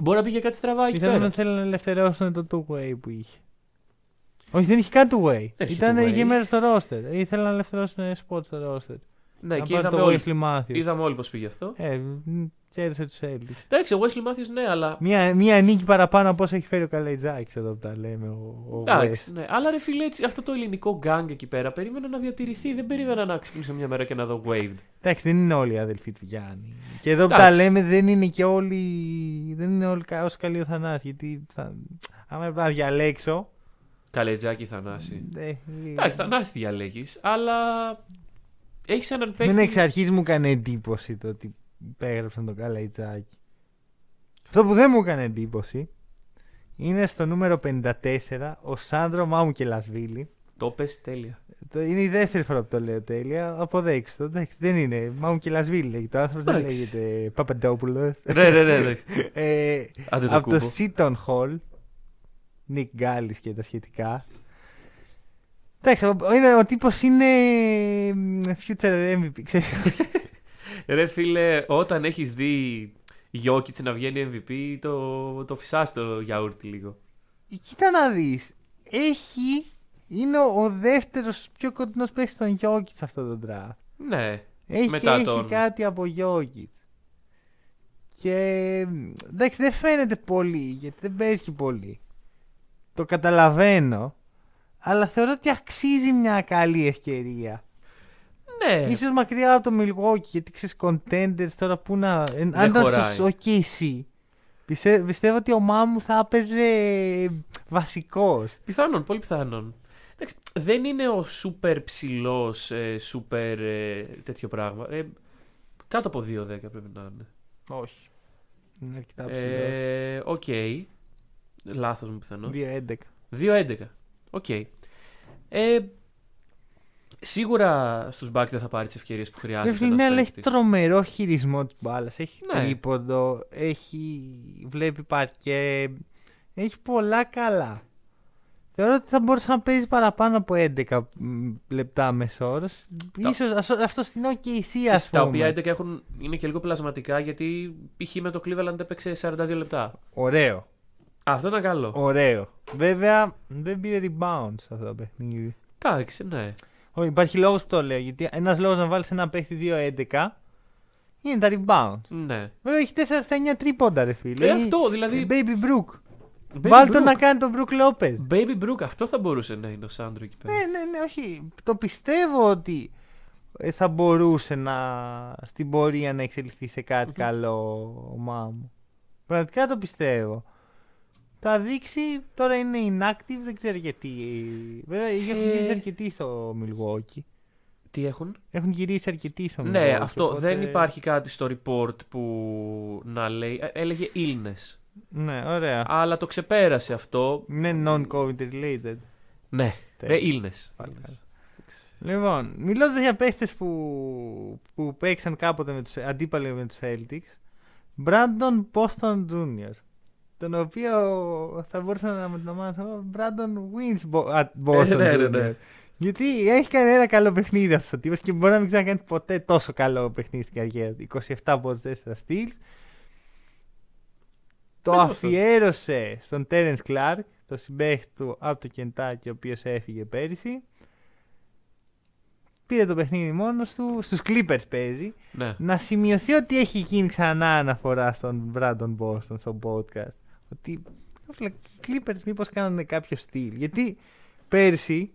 Μπορεί να πήγε κάτι στραβά εκεί Ήθελα πέρα. να θέλω να ελευθερώσουν το two-way που είχε. Όχι, δεν είχε καν two-way. Δεν είχε Ήταν two-way. είχε μέρος στο roster. Ήθελα να ελευθερώσουν spot στο roster. Ναι, να και πάρει είδαμε το όλοι, Wesley Matthews. είδαμε όλοι πώς πήγε αυτό. Ε, μ, κέρδισε τους Celtics. Εντάξει, ο Wesley Matthews ναι, αλλά. Μία, μία νίκη παραπάνω από όσο έχει φέρει ο Καλαϊτζάκης εδώ που τα λέμε. Ο, ο Εντάξει, West. ναι. Αλλά ρε φίλε, έτσι, αυτό το ελληνικό γκάγκ εκεί πέρα περίμενα να διατηρηθεί. Δεν περίμενα να ξυπνήσω μια μέρα και να δω waived. Εντάξει, δεν είναι όλοι οι αδελφοί του Γιάννη. Και εδώ που Εντάξει. τα λέμε δεν είναι και όλοι. Δεν είναι όλοι κα- όσο καλή ο Θανάσης, Γιατί θα, άμα έπρεπε να διαλέξω. Καλετζάκι Θανάση. ε, Εντάξει, Θανάση διαλέγεις, αλλά έχεις έναν παίκτη. Μην εξ αρχή μου έκανε εντύπωση το ότι υπέγραψαν τον Καλαϊτζάκη. Αυτό που δεν μου έκανε εντύπωση είναι στο νούμερο 54 ο Σάντρο Μάμου και Λασβίλη. Το πες τέλεια. Το- Είναι η δεύτερη φορά που το λέω τέλεια. Αποδέξτε το. Εντάξει, δεν είναι. Μάμου και Λασβίλη λέγεται. Ο άνθρωπος δεν Εντάξει. λέγεται Παπαντόπουλος. ρε, ρε, ρε. ρε. ε, Άντε το από το κούμπο. Seaton Hall. Νικ Γκάλης και τα σχετικά. Εντάξει, ο- είναι, ο τύπος είναι μ, future MVP. ξέρεις. Ρε φίλε, όταν έχεις δει Γιώκητ να βγαίνει MVP, το, το φυσάς το γιαούρτι λίγο. Κοίτα να δεις. Έχει... Είναι ο, ο δεύτερος πιο κοντινός παίκτης στον Γιώκητ σε αυτό το draft. Ναι. Έχει, Μετά έχει τον- κάτι από Γιώκητ. Και μ, εντάξει δεν φαίνεται πολύ γιατί δεν παίζει και πολύ. Το καταλαβαίνω. Αλλά θεωρώ ότι αξίζει μια καλή ευκαιρία. Ναι. Ίσως μακριά από το Milwaukee γιατί ξέρεις contenders τώρα που να... ε, Αν ήταν χωράει. στο OKC πιστε- πιστεύω ότι ο Μάμου θα έπαιζε βασικός. Πιθανόν, πολύ πιθανόν. Εντάξει, δεν είναι ο σούπερ ψηλός, σούπερ ε, τέτοιο πράγμα. Ε, κάτω από 2-10 πρέπει να είναι. Όχι. Είναι αρκετά ψηλός. Ε, Οκ. Λάθος μου πιθανό. 2-11. 2-11. Οκ. Ε, σίγουρα στους Bucks δεν θα πάρεις τις ευκαιρίες που χρειάζεται. Βέβαια, ναι, ένας αλλά έχει παίκτης. τρομερό χειρισμό της μπάλας. Έχει Ναι. τρίποντο, έχει. βλέπει παρκέ. Έχει πολλά καλά. Θεωρώ ότι θα μπορούσε να παίζει παραπάνω από 11 μ, λεπτά μέσο όρο. Τα- σω αυτό στην OKC, ας Ξέρεις, πούμε. Τα οποία 11 έχουν, είναι και λίγο πλασματικά γιατί π.χ. με το Cleveland έπαιξε 42 λεπτά. Ωραίο. Αυτό ήταν καλό. Ωραίο. Βέβαια, δεν πήρε rebound σε αυτό το παιχνίδι. Εντάξει, ναι. Όχι, υπάρχει λόγος που το λέω. Γιατί ένας λόγος να βάλεις ένα παίχτη 2-11 είναι τα rebound. Ναι. Βέβαια έχει 4 στα 9 τρίποντα, ρε φίλε. Ε, αυτό δηλαδή. Baby Brook. Baby Βάλτε τον Brook. να κάνει τον Brook Lopez. Baby Brook, αυτό θα μπορούσε να είναι ο Σάντρο εκεί πέρα. Ναι, ναι, ναι, όχι. Το πιστεύω ότι ε, θα μπορούσε να στην πορεία να εξελιχθεί σε κάτι καλό ο Μάμου. Πραγματικά το πιστεύω. Θα δείξει, τώρα είναι inactive, δεν ξέρω γιατί. Βέβαια, έχουν Ε. γυρίσει αρκετοί στο Milwaukee. Τι έχουν; Έχουν γυρίσει αρκετοί στο Milwaukee. Ναι, αυτό οπότε- δεν υπάρχει κάτι στο report που να λέει. ε, Έλεγε illness. Ναι, ωραία. Αλλά το ξεπέρασε αυτό. Είναι non-COVID related. Ναι, Τέλεια. ρε illness. Πάλι καλά. Λοιπόν, μιλώντας για παίχτες που, που παίξαν κάποτε με τους, αντίπαλοι με τους Celtics, Brandon Boston Jr. Τον οποίο θα μπορούσα να με τον ονομάσω Brandon Wins Bo- α, Boston Ε, ναι, ναι, Jr. ναι. Γιατί έχει κάνει ένα καλό παιχνίδι αυτός ο τύπος και μπορεί να μην ξανακάνει ποτέ τόσο καλό παιχνίδι στην καριέρα του. 27 από 4 steals. Το Πες μας το. αφιέρωσε στον Terence Clark, το συμπαίχτη του από το Κεντάκι, ο οποίος έφυγε πέρυσι. Πήρε το παιχνίδι μόνος του, στους Clippers παίζει. Ναι. Να σημειωθεί ότι έχει γίνει ξανά αναφορά στον Brandon Boston στο podcast. Ότι φίλε, οι Clippers μήπως κάνανε κάποιο στυλ. Γιατί πέρσι,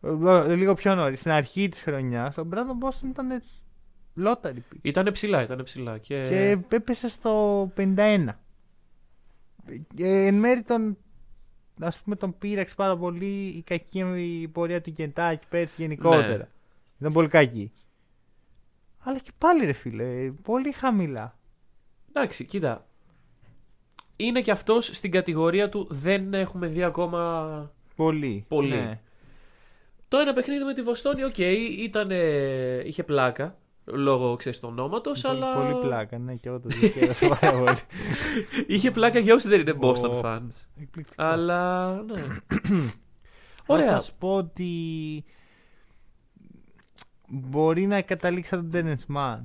ε, λίγο πιο νωρίς, στην αρχή της χρονιάς, ο Brandon Boston ήταν lottery pick. Ήτανε ψηλά, ήτανε ψηλά. Και... Και έπεσε στο 51. Ε, εν μέρει τον, ας πούμε, τον πείραξε πάρα πολύ η κακή η πορεία του Κεντάκη πέρσι γενικότερα. Ναι. Ήταν πολύ κακή. Αλλά και πάλι ρε φίλε, πολύ χαμηλά. Εντάξει, κοίτα. Είναι και αυτός στην κατηγορία του δεν έχουμε δει ακόμα. Πολύ. Πολύ. Ναι. Το ένα παιχνίδι με τη Βοστόνη, οκ, ήταν, είχε πλάκα. λόγω ξέρεις, του ονόματος, Πολύ- αλλά. Πολύ πλάκα, ναι, και εγώ το δικαίωσα πάρα πολύ. Είχε πλάκα για όσοι δεν είναι Boston Ω. fans. Εκπληκτικό. Αλλά. Ναι. Θα Ωραία. σου πω ότι μπορεί να καταλήξει σαν τον Terance Mann.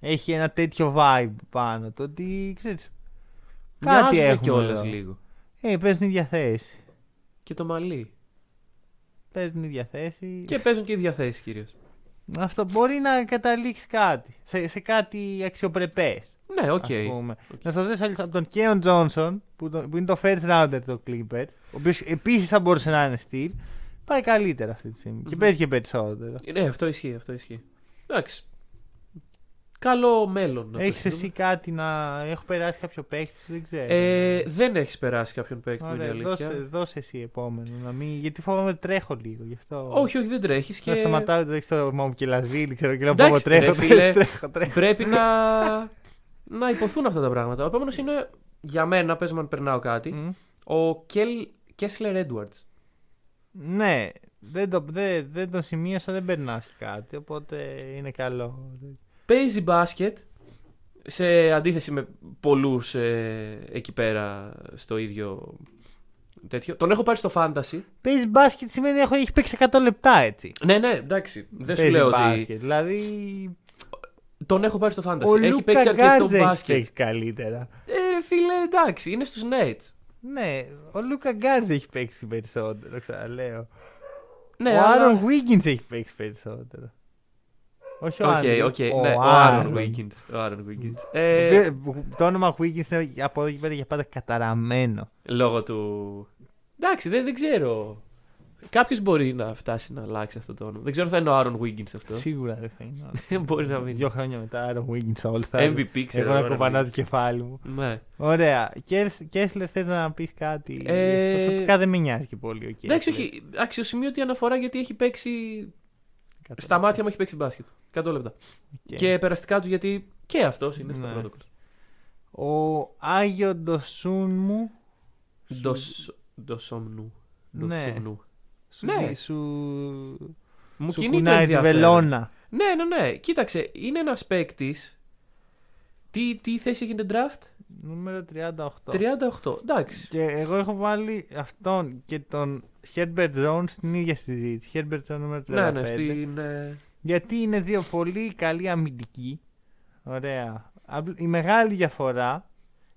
Έχει ένα τέτοιο vibe πάνω του ότι ξέρεις, κάτι Μοιάζουν έχουμε κιόλας εδώ. λίγο. Ε, παίζουν ίδια θέση. Και το μαλλί. Παίζουν ίδια θέση. Και παίζουν και οι διαθέσει κυρίως. Αυτό μπορεί να καταλήξει κάτι. Σε, σε κάτι αξιοπρεπές. Ναι, οκ. ας πούμε. Οκ. Να στο δεις από τον Κέον Τζόνσον, που, το- που είναι το first rounder το Clippers, ο οποίος επίσης θα μπορούσε να είναι στυλ, πάει καλύτερα αυτή τη στιγμή. Και Μμμ. παίζει και περισσότερο. Ναι, αυτό ισχύει, αυτό ισχύει. Εντάξει. Καλό μέλλον. να Έχεις το εσύ κάτι να. Έχω περάσει κάποιο παίκτη, δεν ξέρω. Ε, δεν έχεις περάσει κάποιον παίκτη που είναι Ωραία, αλήθεια. δώσε, δώσε εσύ επόμενο. Να μην... Γιατί φοβάμαι ότι τρέχω λίγο. Γι' αυτό... Όχι, όχι, δεν τρέχεις. Και... Και... Να σταματάω το έχει το μου και Λασβίλη, ξέρω και λέω Εντάξει, πω τρέχω, ρε φίλε. τρέχω, τρέχω, τρέχω. Πρέπει να... να υποθούν αυτά τα πράγματα. Ο επόμενος είναι για μένα, πες μου αν περνάω κάτι. Μμ. Ο Κέλ... Κέσλερ Έντουαρτς. Ναι, δεν, το, δεν, δεν τον σημείωσα, δεν περνάς κάτι, οπότε είναι καλό. Παίζει μπάσκετ σε αντίθεση με πολλούς εκεί πέρα στο ίδιο τέτοιο. Τον έχω πάρει στο fantasy. Παίζει μπάσκετ σημαίνει ότι έχει παίξει 100 λεπτά έτσι. Ναι, ναι, εντάξει. Δεν σου Παίζει λέω μπάσκετ. ότι. Δηλαδή. Τον έχω πάρει στο fantasy. Ο έχει Λούκα παίξει αρκετό Γκάρτζ έχει μπάσκετ. παίξει καλύτερα. Ε, φίλε, εντάξει, είναι στους Nets. Ναι, ο Λούκα Γκάρτζ έχει παίξει περισσότερο, ξαναλέω. Ναι, ο αλλά... Aaron Wiggins έχει παίξει περισσότερο. Όχι ο OK, Aaron. OK, ναι, ο Aaron Wiggins. Ο Aaron Wiggins. Ο Ε, οποίος- Το όνομα Wiggins είναι από εδώ και πέρα για πάντα καταραμένο. λόγω του. Εντάξει, δεν, δεν ξέρω. Κάποιος μπορεί να φτάσει να αλλάξει αυτό το όνομα. Δεν ξέρω αν θα είναι ο Aaron Wiggins αυτό. Σίγουρα δεν θα είναι. μπορεί να μην. Δύο χρόνια μετά Aaron Wiggins All Star. MVP ξέρω. Εγώ να Aaron κοπανάω Wiggins. το κεφάλι μου. Ναι. Ωραία. Kessler θες να πεις κάτι; Ε, Προσωπικά δεν με νοιάζει και πολύ ο Kessler. Εντάξει, όχι. Αξιοσημείωτη αναφορά γιατί έχει παίξει. Κατά- Στα μάτια μου έχει παίξει μπάσκετ. 100 λεπτά. Οκ. Και περαστικά του γιατί και αυτός είναι στο Ναι. πρωτόκολλο. Ο Ayo Dosunmu. Dos- Dosunmu. Ναι. Dosunmu. Σου, Ναι. σου, Μου σου κινεί το κουνάει τη ενδιαφέρον. βελόνα. Ναι, ναι, ναι. Κοίταξε, είναι ένας παίκτης. Τι, τι θέση έγινε draft? Νούμερο 38. 38. Εντάξει. Και εγώ έχω βάλει αυτόν και τον Herbert Jones στην ίδια συζήτηση. Herbert Jones νούμερο 35. Ναι, ναι, στην. ε, Γιατί είναι δύο πολύ καλοί αμυντικοί. Ωραία. Απλ- Η μεγάλη διαφορά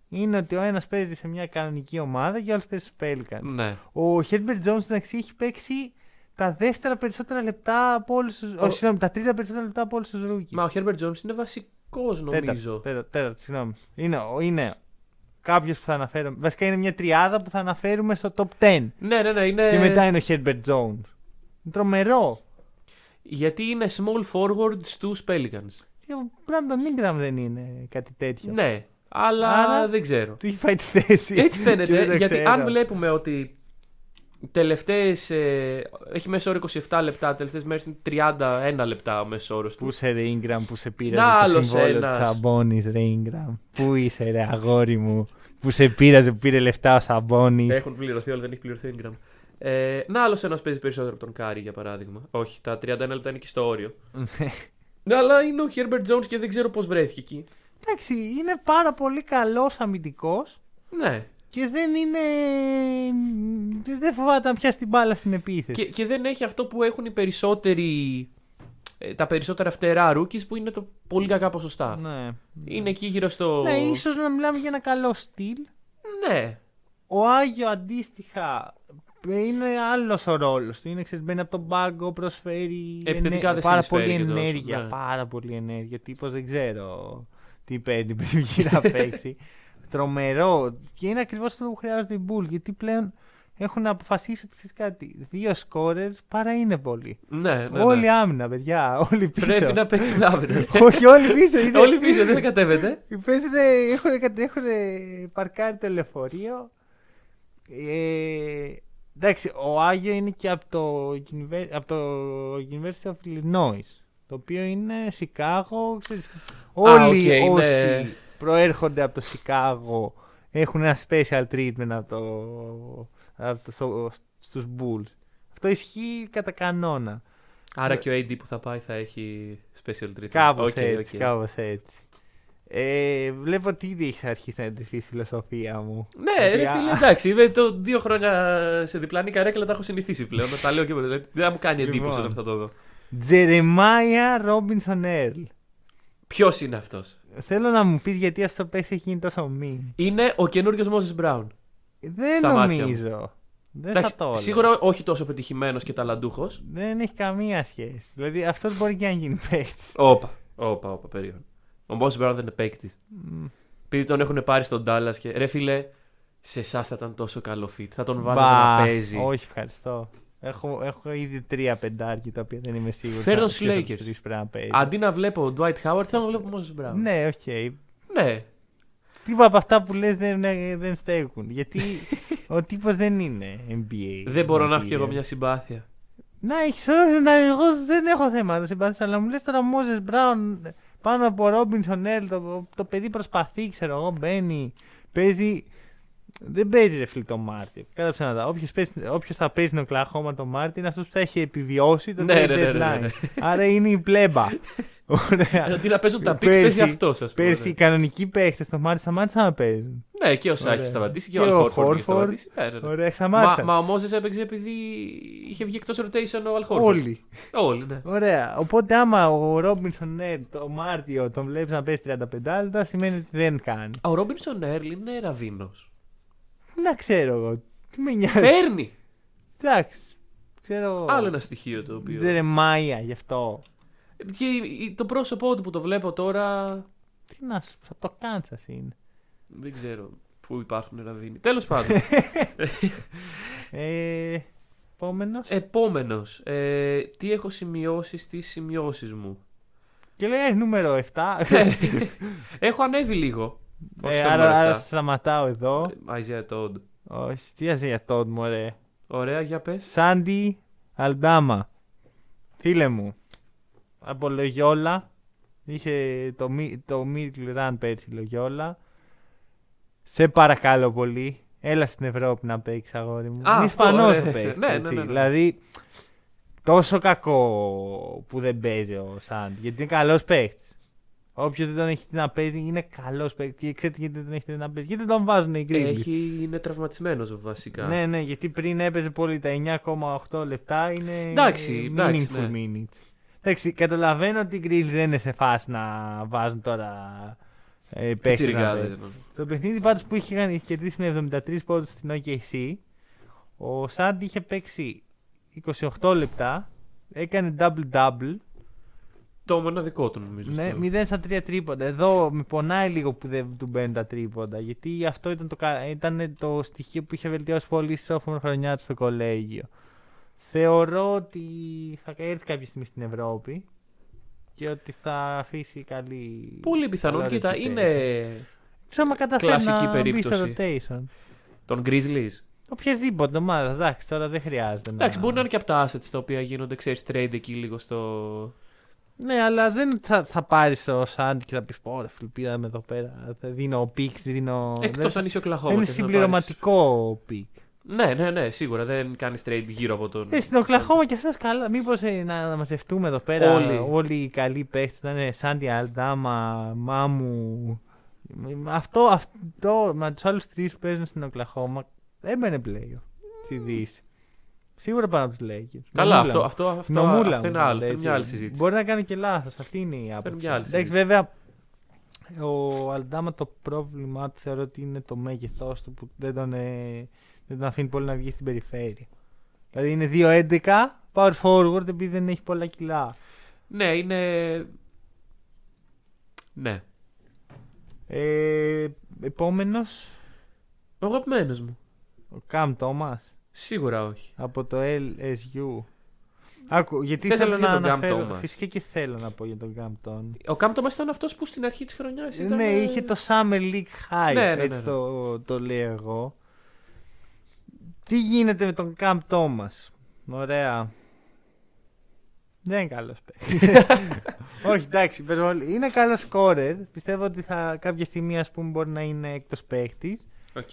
είναι ότι ο ένας παίζει σε μια κανονική ομάδα και ο άλλος παίζει στους Pelicans. Ναι. Ο Herbert Jones εντάξει έχει παίξει τα δεύτερα περισσότερα λεπτά από όλους του. Όχι, συγγνώμη, τα τρίτα περισσότερα λεπτά από όλους τους rookie. Μα ο Herbert Jones είναι βασικό νομίζω. Τέταρτο, τέταρτο, συγγνώμη. Είναι, ο- είναι κάποιο που θα αναφέρουμε. Βασικά είναι μια τριάδα που θα αναφέρουμε στο top 10. Ναι, ναι, ναι. Είναι... Και μετά είναι ο Herbert Jones. Είναι τρομερό. Γιατί είναι small forward στους Pelicans. Και Ο Brandon Ingram δεν είναι κάτι τέτοιο. Ναι. Αλλά Άρα- δεν ξέρω. Του έχει φάει τη θέση. Έτσι Και δεν φαίνεται, το γιατί ξέρω. αν βλέπουμε ότι τελευταίες, ε, έχει μέσο όρο 27 λεπτά, τελευταίες μέρες είναι 31 λεπτά ο μέσος όρος του. Πού είσαι ρε Ingram που σε Να, πήραζε το άλλος συμβόλαιο ένας. του Σαμπόνις ρε Ingram. Πού είσαι ρε αγόρι μου που σε πείραζε που πήρε λεφτά ο Σαμπόνις. Έχουν πληρωθεί όλα, δεν έχει πληρωθεί ο Ingram. Ε, να άλλος ένας παίζει περισσότερο από τον Κάρι για παράδειγμα. Όχι, τα 31 λεπτά είναι και στο όριο. Ναι, αλλά είναι ο Herbert Jones και δεν ξέρω πώς βρέθηκε εκεί. Εντάξει, είναι πάρα πολύ καλός αμυντικός Ναι. Και δεν είναι... Δεν φοβάται να πιάσει την μπάλα στην επίθεση. Και, και δεν έχει αυτό που έχουν οι περισσότεροι. ε, τα περισσότερα φτερά rookies που είναι το πολύ κακά ποσοστά. Ναι. Είναι εκεί γύρω στο. Ναι, ίσως να μιλάμε για ένα καλό στυλ. Ναι. Ο Άγιο αντίστοιχα είναι άλλος ο ρόλος του. Είναι ξέρεις, μπαίνει από τον πάγκο, προσφέρει Επιθετικά ενέ- δεν πάρα συνεισφέρει πολύ και τόσο, ενέργεια. ναι. Πάρα πολύ ενέργεια. Τύπος δεν ξέρω τι παίρνει πριν βγει να παίξει. Τρομερό. Και είναι ακριβώς αυτό που χρειάζεται οι Bulls. Γιατί πλέον έχουν αποφασίσει ότι ξέρεις κάτι. Δύο scorers παρά είναι πολύ. Ναι, ναι, ναι. Όλοι άμυνα, παιδιά. Όλοι πίσω. Πρέπει να παίξουμε άμυνα. Όχι, όλοι πίσω. Είναι... Όλοι πίσω, δεν κατέβετε. Παίζουνε, έχουν, κατ- έχουν παρκάρει το λεωφορείο. Ε, εντάξει, ο Άγιο είναι και από το, Univer- από το University of Illinois. Το οποίο είναι Σικάγο. Ξέρεις, όλοι οκ, όσοι είναι- προέρχονται από το Σικάγο έχουν ένα special treatment από το, από το, στο, στους Bulls. Αυτό ισχύει κατά κανόνα. Άρα και ο AD που θα πάει θα έχει special treatment. Κάπως Οκ, έτσι, οκ. κάπως έτσι. Ε, βλέπω ότι ήδη έχει αρχίσει να εντρυφείς στη φιλοσοφία μου. Ναι, ρε Γιατί, φίλε, α, εντάξει. Είμαστε δύο χρόνια σε διπλανή καρέκλα τα έχω συνηθίσει πλέον. Τα λέω και δεν θα μου κάνει εντύπωση Λοιπόν. όταν θα το δω. Jeremiah Robinson-Earl. Ποιος είναι αυτός; Θέλω να μου πεις γιατί αυτός ο παίκτης έχει γίνει τόσο meme. Είναι ο καινούριος Moses Brown. Δεν Στα μάτια νομίζω. Δεν Εντάξει, θα το έλεγα. σίγουρα όχι τόσο πετυχημένος και ταλαντούχος. Δεν έχει καμία σχέση. Δηλαδή αυτός μπορεί και να γίνει παίκτης. Όπα, όπα, όπα, περίεργο. Ο Moses Brown δεν είναι παίκτης. Επειδή τον έχουν πάρει στον Dallas και ρε φίλε, σε εσάς θα ήταν τόσο καλό fit. Θα τον βάζατε να παίζει. Όχι, ευχαριστώ. Έχω, έχω ήδη τρία πεντάρια τα οποία δεν είμαι σίγουρος. Φέρ' τον Lakers. πρέπει να παίζει. Αντί να βλέπω Dwight Howard, θέλω να βλέπω Moses Brown. Ναι, οκ. ναι. Τίποτα από αυτά που λες δεν, δεν, δεν στέκουν. Γιατί ο τύπος δεν είναι NBA. Δεν μπορώ να έχω material. κι εγώ μια συμπάθεια. Να έχεις, όχι, να, εγώ δεν έχω θέμα να συμπαθήσω, αλλά μου λες τώρα Moses Brown πάνω από Robinson-Earl, το, το παιδί προσπαθεί, ξέρω εγώ, μπαίνει, παίζει. Δεν παίζει ρε φίλε το Μάρτιο. Κάτω ψέματα. Όποιος, παίζει- όποιος θα παίζει στην Οκλαχώμα το Μάρτιο, αυτός που θα έχει επιβιώσει το Ναι, trade ναι, ναι, ναι, deadline. ναι. Άρα είναι η πλέμπα. Ωραία. Αντί να παίζουν τα picks, Πέρσι- παίζει αυτός, ας πούμε. Πέρσι οι κανονικοί παίχτες στο Μάρτιο σταμάτησαν να παίζουν. Ναι, και ο Σάι Ωραία. σταματήσει και, Και ο ο Al Horford είχε Horford. σταματήσει. Ναι, ναι, ναι. Ωραία, Μα, σταμάτησαν. μα ο Moses έπαιξε επειδή είχε βγει εκτός rotation ο Al Horford. Όλοι. Όλοι, ναι. Ωραία. Οπότε άμα ο Ρόμπινσον Νέρ το Μάρτιο τον βλέπεις να παίζει 35 λεπτά, σημαίνει ότι δεν κάνει. Ο Ρόμπινσον Έρλ είναι ραβίνος. Να ξέρω εγώ. Τι με νοιάζει. Φέρνει. Εντάξει. Ξέρω εγώ. Άλλο ένα στοιχείο το οποίο. Τζερεμάια γι' αυτό. Και το πρόσωπό του που το βλέπω τώρα. Τι να σου πω, από το Κάντσας είναι. Δεν ξέρω πού υπάρχουν ραβίνοι. Τέλος πάντων. Ε, Επόμενος. Επόμενος. Ε, τι έχω σημειώσει στις σημειώσεις μου; Και λέει «Ε, νούμερο 7. έχω ανέβει λίγο. Όχι ε, στο άρα, νούμερο άρα 7. σταματάω εδώ. Isaiah Todd. Όχι, τι αζε για τότε μου, ωραία. Ωραία, για πες. Σάντι Αλντάμα. Φίλε μου. Από Λογιόλα. Είχε το, μι- το Miracle Run πέρσι Λογιόλα. Σε παρακαλώ πολύ. Έλα στην Ευρώπη να παίξεις αγόρι μου. Α, Είναι αυτό, Ισπανός ωραία. ο παίκτης, Ναι, ναι, έτσι. ναι, ναι. Δηλαδή, τόσο κακό που δεν παίζει ο Σάντι. Γιατί είναι καλός παίκτης. Όποιος δεν τον έχει δει να παίζει είναι καλός παίκτη. Και ξέρετε γιατί δεν τον έχει δει να παίζει. Γιατί δεν τον βάζουν οι Grizzlies. Έχει, είναι τραυματισμένος βασικά. Ναι, ναι, γιατί πριν έπαιζε πολύ τα 9,8 λεπτά είναι. Εντάξει, εντάξει, meaningful ναι. minutes. Εντάξει, καταλαβαίνω ότι οι Grizzlies δεν είναι σε φάση να βάζουν τώρα ε, παίκτες να Πιτσιρικάδες. παίζουν. Το παιχνίδι πάντως που είχε, είχε κερδίσει με 73 πόντους στην OKC, ο Σάντι είχε παίξει 28 λεπτά, έκανε double-double, Το μοναδικό του νομίζω. ναι, στο- 0 στα 3 τρίποντα. Εδώ με πονάει λίγο που δεν του μπαίνουν τα τρίποντα. Γιατί αυτό ήταν το, κα- ήταν το στοιχείο που είχε βελτιώσει πολύ στη sophomore χρονιά του στο κολέγιο. Θεωρώ ότι θα έρθει κάποια στιγμή στην Ευρώπη και ότι θα αφήσει καλή. Πολύ πιθανόν. καλό Κοίτα, reputation. είναι Ξέρω μα καταφέρει κλασική να περίπτωση. μπει στο rotation. τον Grizzlies. Οποιασδήποτε ομάδα, εντάξει, τώρα δεν χρειάζεται να. Εντάξει, μπορεί να είναι και από τα assets τα οποία γίνονται, ξέρεις, trade εκεί λίγο στο. Ναι, αλλά δεν θα, θα πάρεις το Σάντι και θα πεις: Πω, ρε φίλε, πήραμε εδώ πέρα. Θα δίνω πίξ, δίνω. Εκτός δεν- αν είσαι ο Κλαχώμα. είναι συμπληρωματικό pick. Ναι, ναι, ναι, σίγουρα δεν κάνεις trade γύρω από τον. Ε, στην Οκλαχώμα και αυτός καλά. Μήπως να, να μαζευτούμε εδώ πέρα Όλοι. όλοι, οι καλοί παίχτες. Να είναι Santi Aldama, Μάμου. Αυτό, αυτό με τους άλλους τρεις που παίζουν στην Οκλαχώμα έμπαινε πλέον στη Δύση. Σίγουρα πάνω από τους Lakers. Καλά, Γνωμούλα αυτό, μου. αυτό, αυτό, Γνωμούλα αυτό μου, είναι άλλο. Αυτό έτσι. είναι μια άλλη συζήτηση. Μπορεί να κάνει και λάθος. Αυτή είναι η άποψη. μια άλλη Εντάξει, συζήτηση. βέβαια, ο Αλντάμα το πρόβλημά του θεωρώ ότι είναι το μέγεθός του που δεν τον, ε, δεν τον αφήνει πολύ να βγει στην περιφέρεια. Δηλαδή είναι 2-11 power forward επειδή δεν έχει πολλά κιλά. Ναι, είναι. Ναι. Ε, Επόμενος, Ο αγαπημένο μου. ο Καμ Τόμας Σίγουρα όχι. από το LSU. Άκου, γιατί Θες θέλω να να πεις για τον Cam αναφέρω. Thomas. Φυσικά και θέλω να πω για τον Καμ Τόμα. Ο Cam Thomas ήταν αυτός που στην αρχή της χρονιάς ήταν. Ναι, είχε το Summer League High, Ναι, ναι, ναι, έτσι ναι. Το, το λέω εγώ. Τι γίνεται με τον Cam Thomas. Ωραία. Δεν είναι καλός παίκτης. Όχι, εντάξει, υπερβολή. είναι καλός σκόρερ. Πιστεύω ότι θα, κάποια στιγμή ας πούμε μπορεί να είναι έκτος παίκτης. Οκ.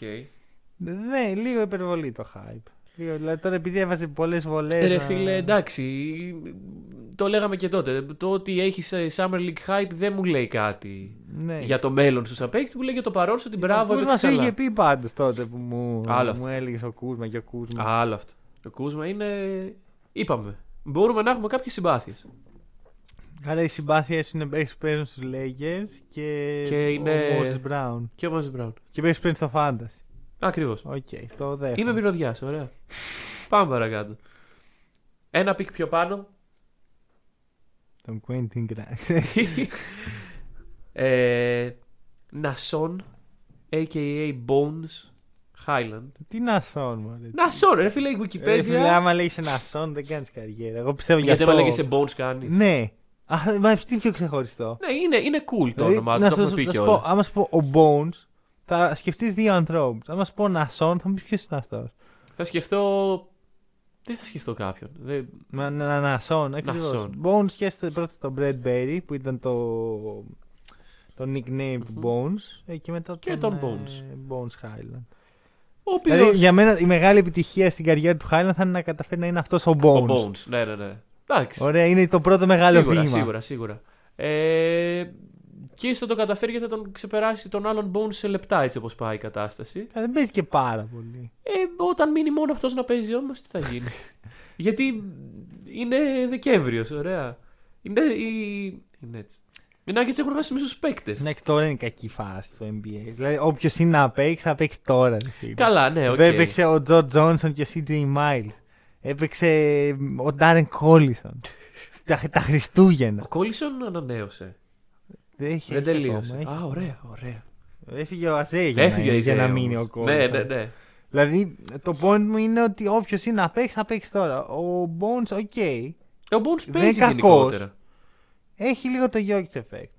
Δεν, λίγο υπερβολή το hype. Λίγο, Δηλαδή τώρα επειδή έβαζε πολλές βολές. Ρε φίλε, εντάξει. Το λέγαμε και τότε. Το ότι έχει Summer League hype δεν μου λέει κάτι Ναι. για το μέλλον σου σαν παίκτη. Μου λέει για το παρόν σου την μπράβο. Ο Κούσμα έπαιξες σου καλά. είχε πει πάντως τότε που μου, Άλλο μου αυτό. έλεγες ο Κούσμα και ο Κούσμα. Άλλο αυτό. Το κούσμα είναι. Είπαμε. Μπορούμε να έχουμε κάποιες συμπάθειες. Άρα οι συμπάθειες είναι παίξει που παίζουν στους Lakers και, Και είναι- ο Moses Brown. Και ο Μάζι Μπράουν. Και παίζει πριν στο Fantasy. Ακριβώς. Οκ, το δέχομαι. Είμαι μυρωδιά, ωραία. Πάμε παρακάτω. Ένα pick πιο πάνω. Τον Quentin Grimes. ε, Nah'Shon, a.k.a. Bones Hyland. Τι Nah'Shon, μωρέ. Nah'Shon, ρε φίλε, η Ε, Wikipedia. φίλε, άμα λέγεσαι Nah'Shon δεν κάνεις καριέρα. Εγώ πιστεύω γι' γιατί αυτό. άμα λέγεσαι Bones κάνεις. Ναι. Α, μα τι πιο ξεχωριστό. Ναι, είναι, είναι cool το Δηλαδή, όνομά του, να το σου- έχουμε πει να σου κιόλας. πω, άμα σου πω ο Bones, θα σκεφτείς δύο ανθρώπους. Άμα σου πω Νασόν, θα μου πεις ποιος είναι αυτό. Θα σκεφτώ. Δεν θα σκεφτώ κάποιον. Δεν... Να, να, Νασόν, ακριβώς. Νασόν. Bones σκέφτεται πρώτα τον Brad Berry που ήταν το, το nickname του Bones ε, και μετά Και τον, τον ε, Bones. Bones Highland. Ο οποίο. Δηλαδή, για μένα η μεγάλη επιτυχία στην καριέρα του Highland θα είναι να καταφέρει να είναι αυτός ο Bones. Ο Bones. Ναι, ναι, ναι. Εντάξει. Ωραία, είναι το πρώτο μεγάλο σίγουρα, βήμα. σίγουρα, σίγουρα. Ε, και ίσως το καταφέρει γιατί θα τον ξεπεράσει τον άλλον Bones σε λεπτά έτσι όπως πάει η κατάσταση. Ε, Δεν παίζει και πάρα πολύ. Ε, όταν μείνει μόνο αυτός να παίζει όμως, τι θα γίνει. γιατί είναι Δεκέμβριος, ωραία. Είναι, η... είναι έτσι. Οι Nuggets έχουν χάσει μισούς παίκτες. Ναι, και τώρα είναι κακή φάση στο NBA. Δηλαδή, όποιος είναι να παίξει, θα παίξει τώρα. ρε φίλε. Καλά, ναι, οκ. Δεν έπαιξε ο Joe Johnson και ο CJ Miles. Έπαιξε ο Ντάρεν Κόλισον. τα, τα Χριστούγεννα. Ο Κόλισον ανανέωσε. Δεν, έχει Δεν έχει τελείωσε. ακόμα, έχει. Α, ωραία, ωραία. Έφυγε ο Αζέ για, Έφυγε να, η για να Ζέο μείνει όμως. ο Κόλισον. Ναι, ναι, ναι. Δηλαδή, το point μου είναι ότι όποιος είναι να παίξει, θα παίξει τώρα. Ο Bones, οκ. Ο Bones Δεν παίζει είναι κακός. γενικότερα. Έχει λίγο το Jokic effect.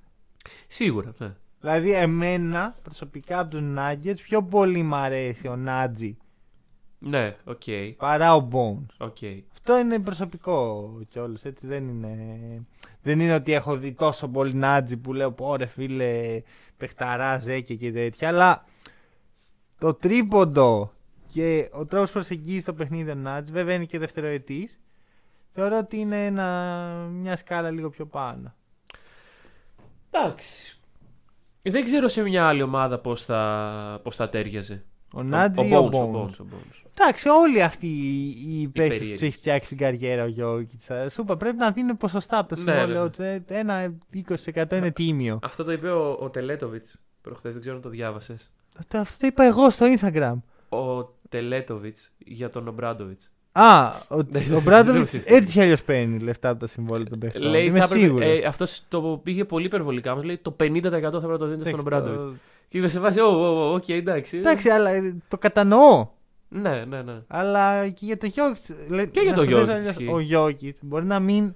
Σίγουρα, ναι. Δηλαδή, εμένα προσωπικά από τους Nuggets πιο πολύ μ' αρέσει ο Νάτζι Ναι, οκ. παρά ο Bones. οκ. Αυτό είναι προσωπικό κιόλας, έτσι δεν είναι. Δεν είναι ότι έχω δει τόσο πολύ Νάτζι που λέω πω ρε φίλε, παιχταρά, ζέκε και τέτοια, αλλά το τρίποντο και ο τρόπος που προσεγγίζει το παιχνίδι ο Νάτζι, βέβαια είναι και δευτεροετής, θεωρώ ότι είναι ένα, μια σκάλα λίγο πιο πάνω. Εντάξει. Δεν ξέρω σε μια άλλη ομάδα πώς θα, πώς θα ταίριαζε. Ο Νάτζι ή ο ο Bones, ο Bones. Bones, ο Bones. Εντάξει, όλοι αυτοί οι παίχτες που περίεργοι. τους έχει φτιάξει την καριέρα ο Γιώργη. Σου είπα, πρέπει να δίνουν ποσοστά από το Ναι, συμβόλαιό ναι. του. Ε, Ένα 20% είναι τίμιο. Αυτό το είπε ο, ο Τελέτοβιτς προχθές, δεν ξέρω αν το διάβασες. Αυτό, αυτό το είπα εγώ στο Instagram. Ο Τελέτοβιτς για τον Ομπράντοβιτς. Α, ο, Ναι, ο δεν Μπράντοβιτ ουσιαστικά. έτσι κι αλλιώς παίρνει λεφτά από τα συμβόλαια των παιχτών. Λέει, Είμαι θα έπρεπε- σίγουρος. ε, αυτός το πήγε πολύ υπερβολικά. Μας λέει το 50% θα πρέπει να το δίνετε στον Ομπράντοβιτς. Το- Και είπε σε φάση, ω, ω, ω, οκ, εντάξει. Εντάξει, αλλά ε, το κατανοώ. Ναι, ναι, ναι. Αλλά και για το Γιόκιτς. Και για το Jokic ισχύει. Ο Γιώκητ μπορεί να μην.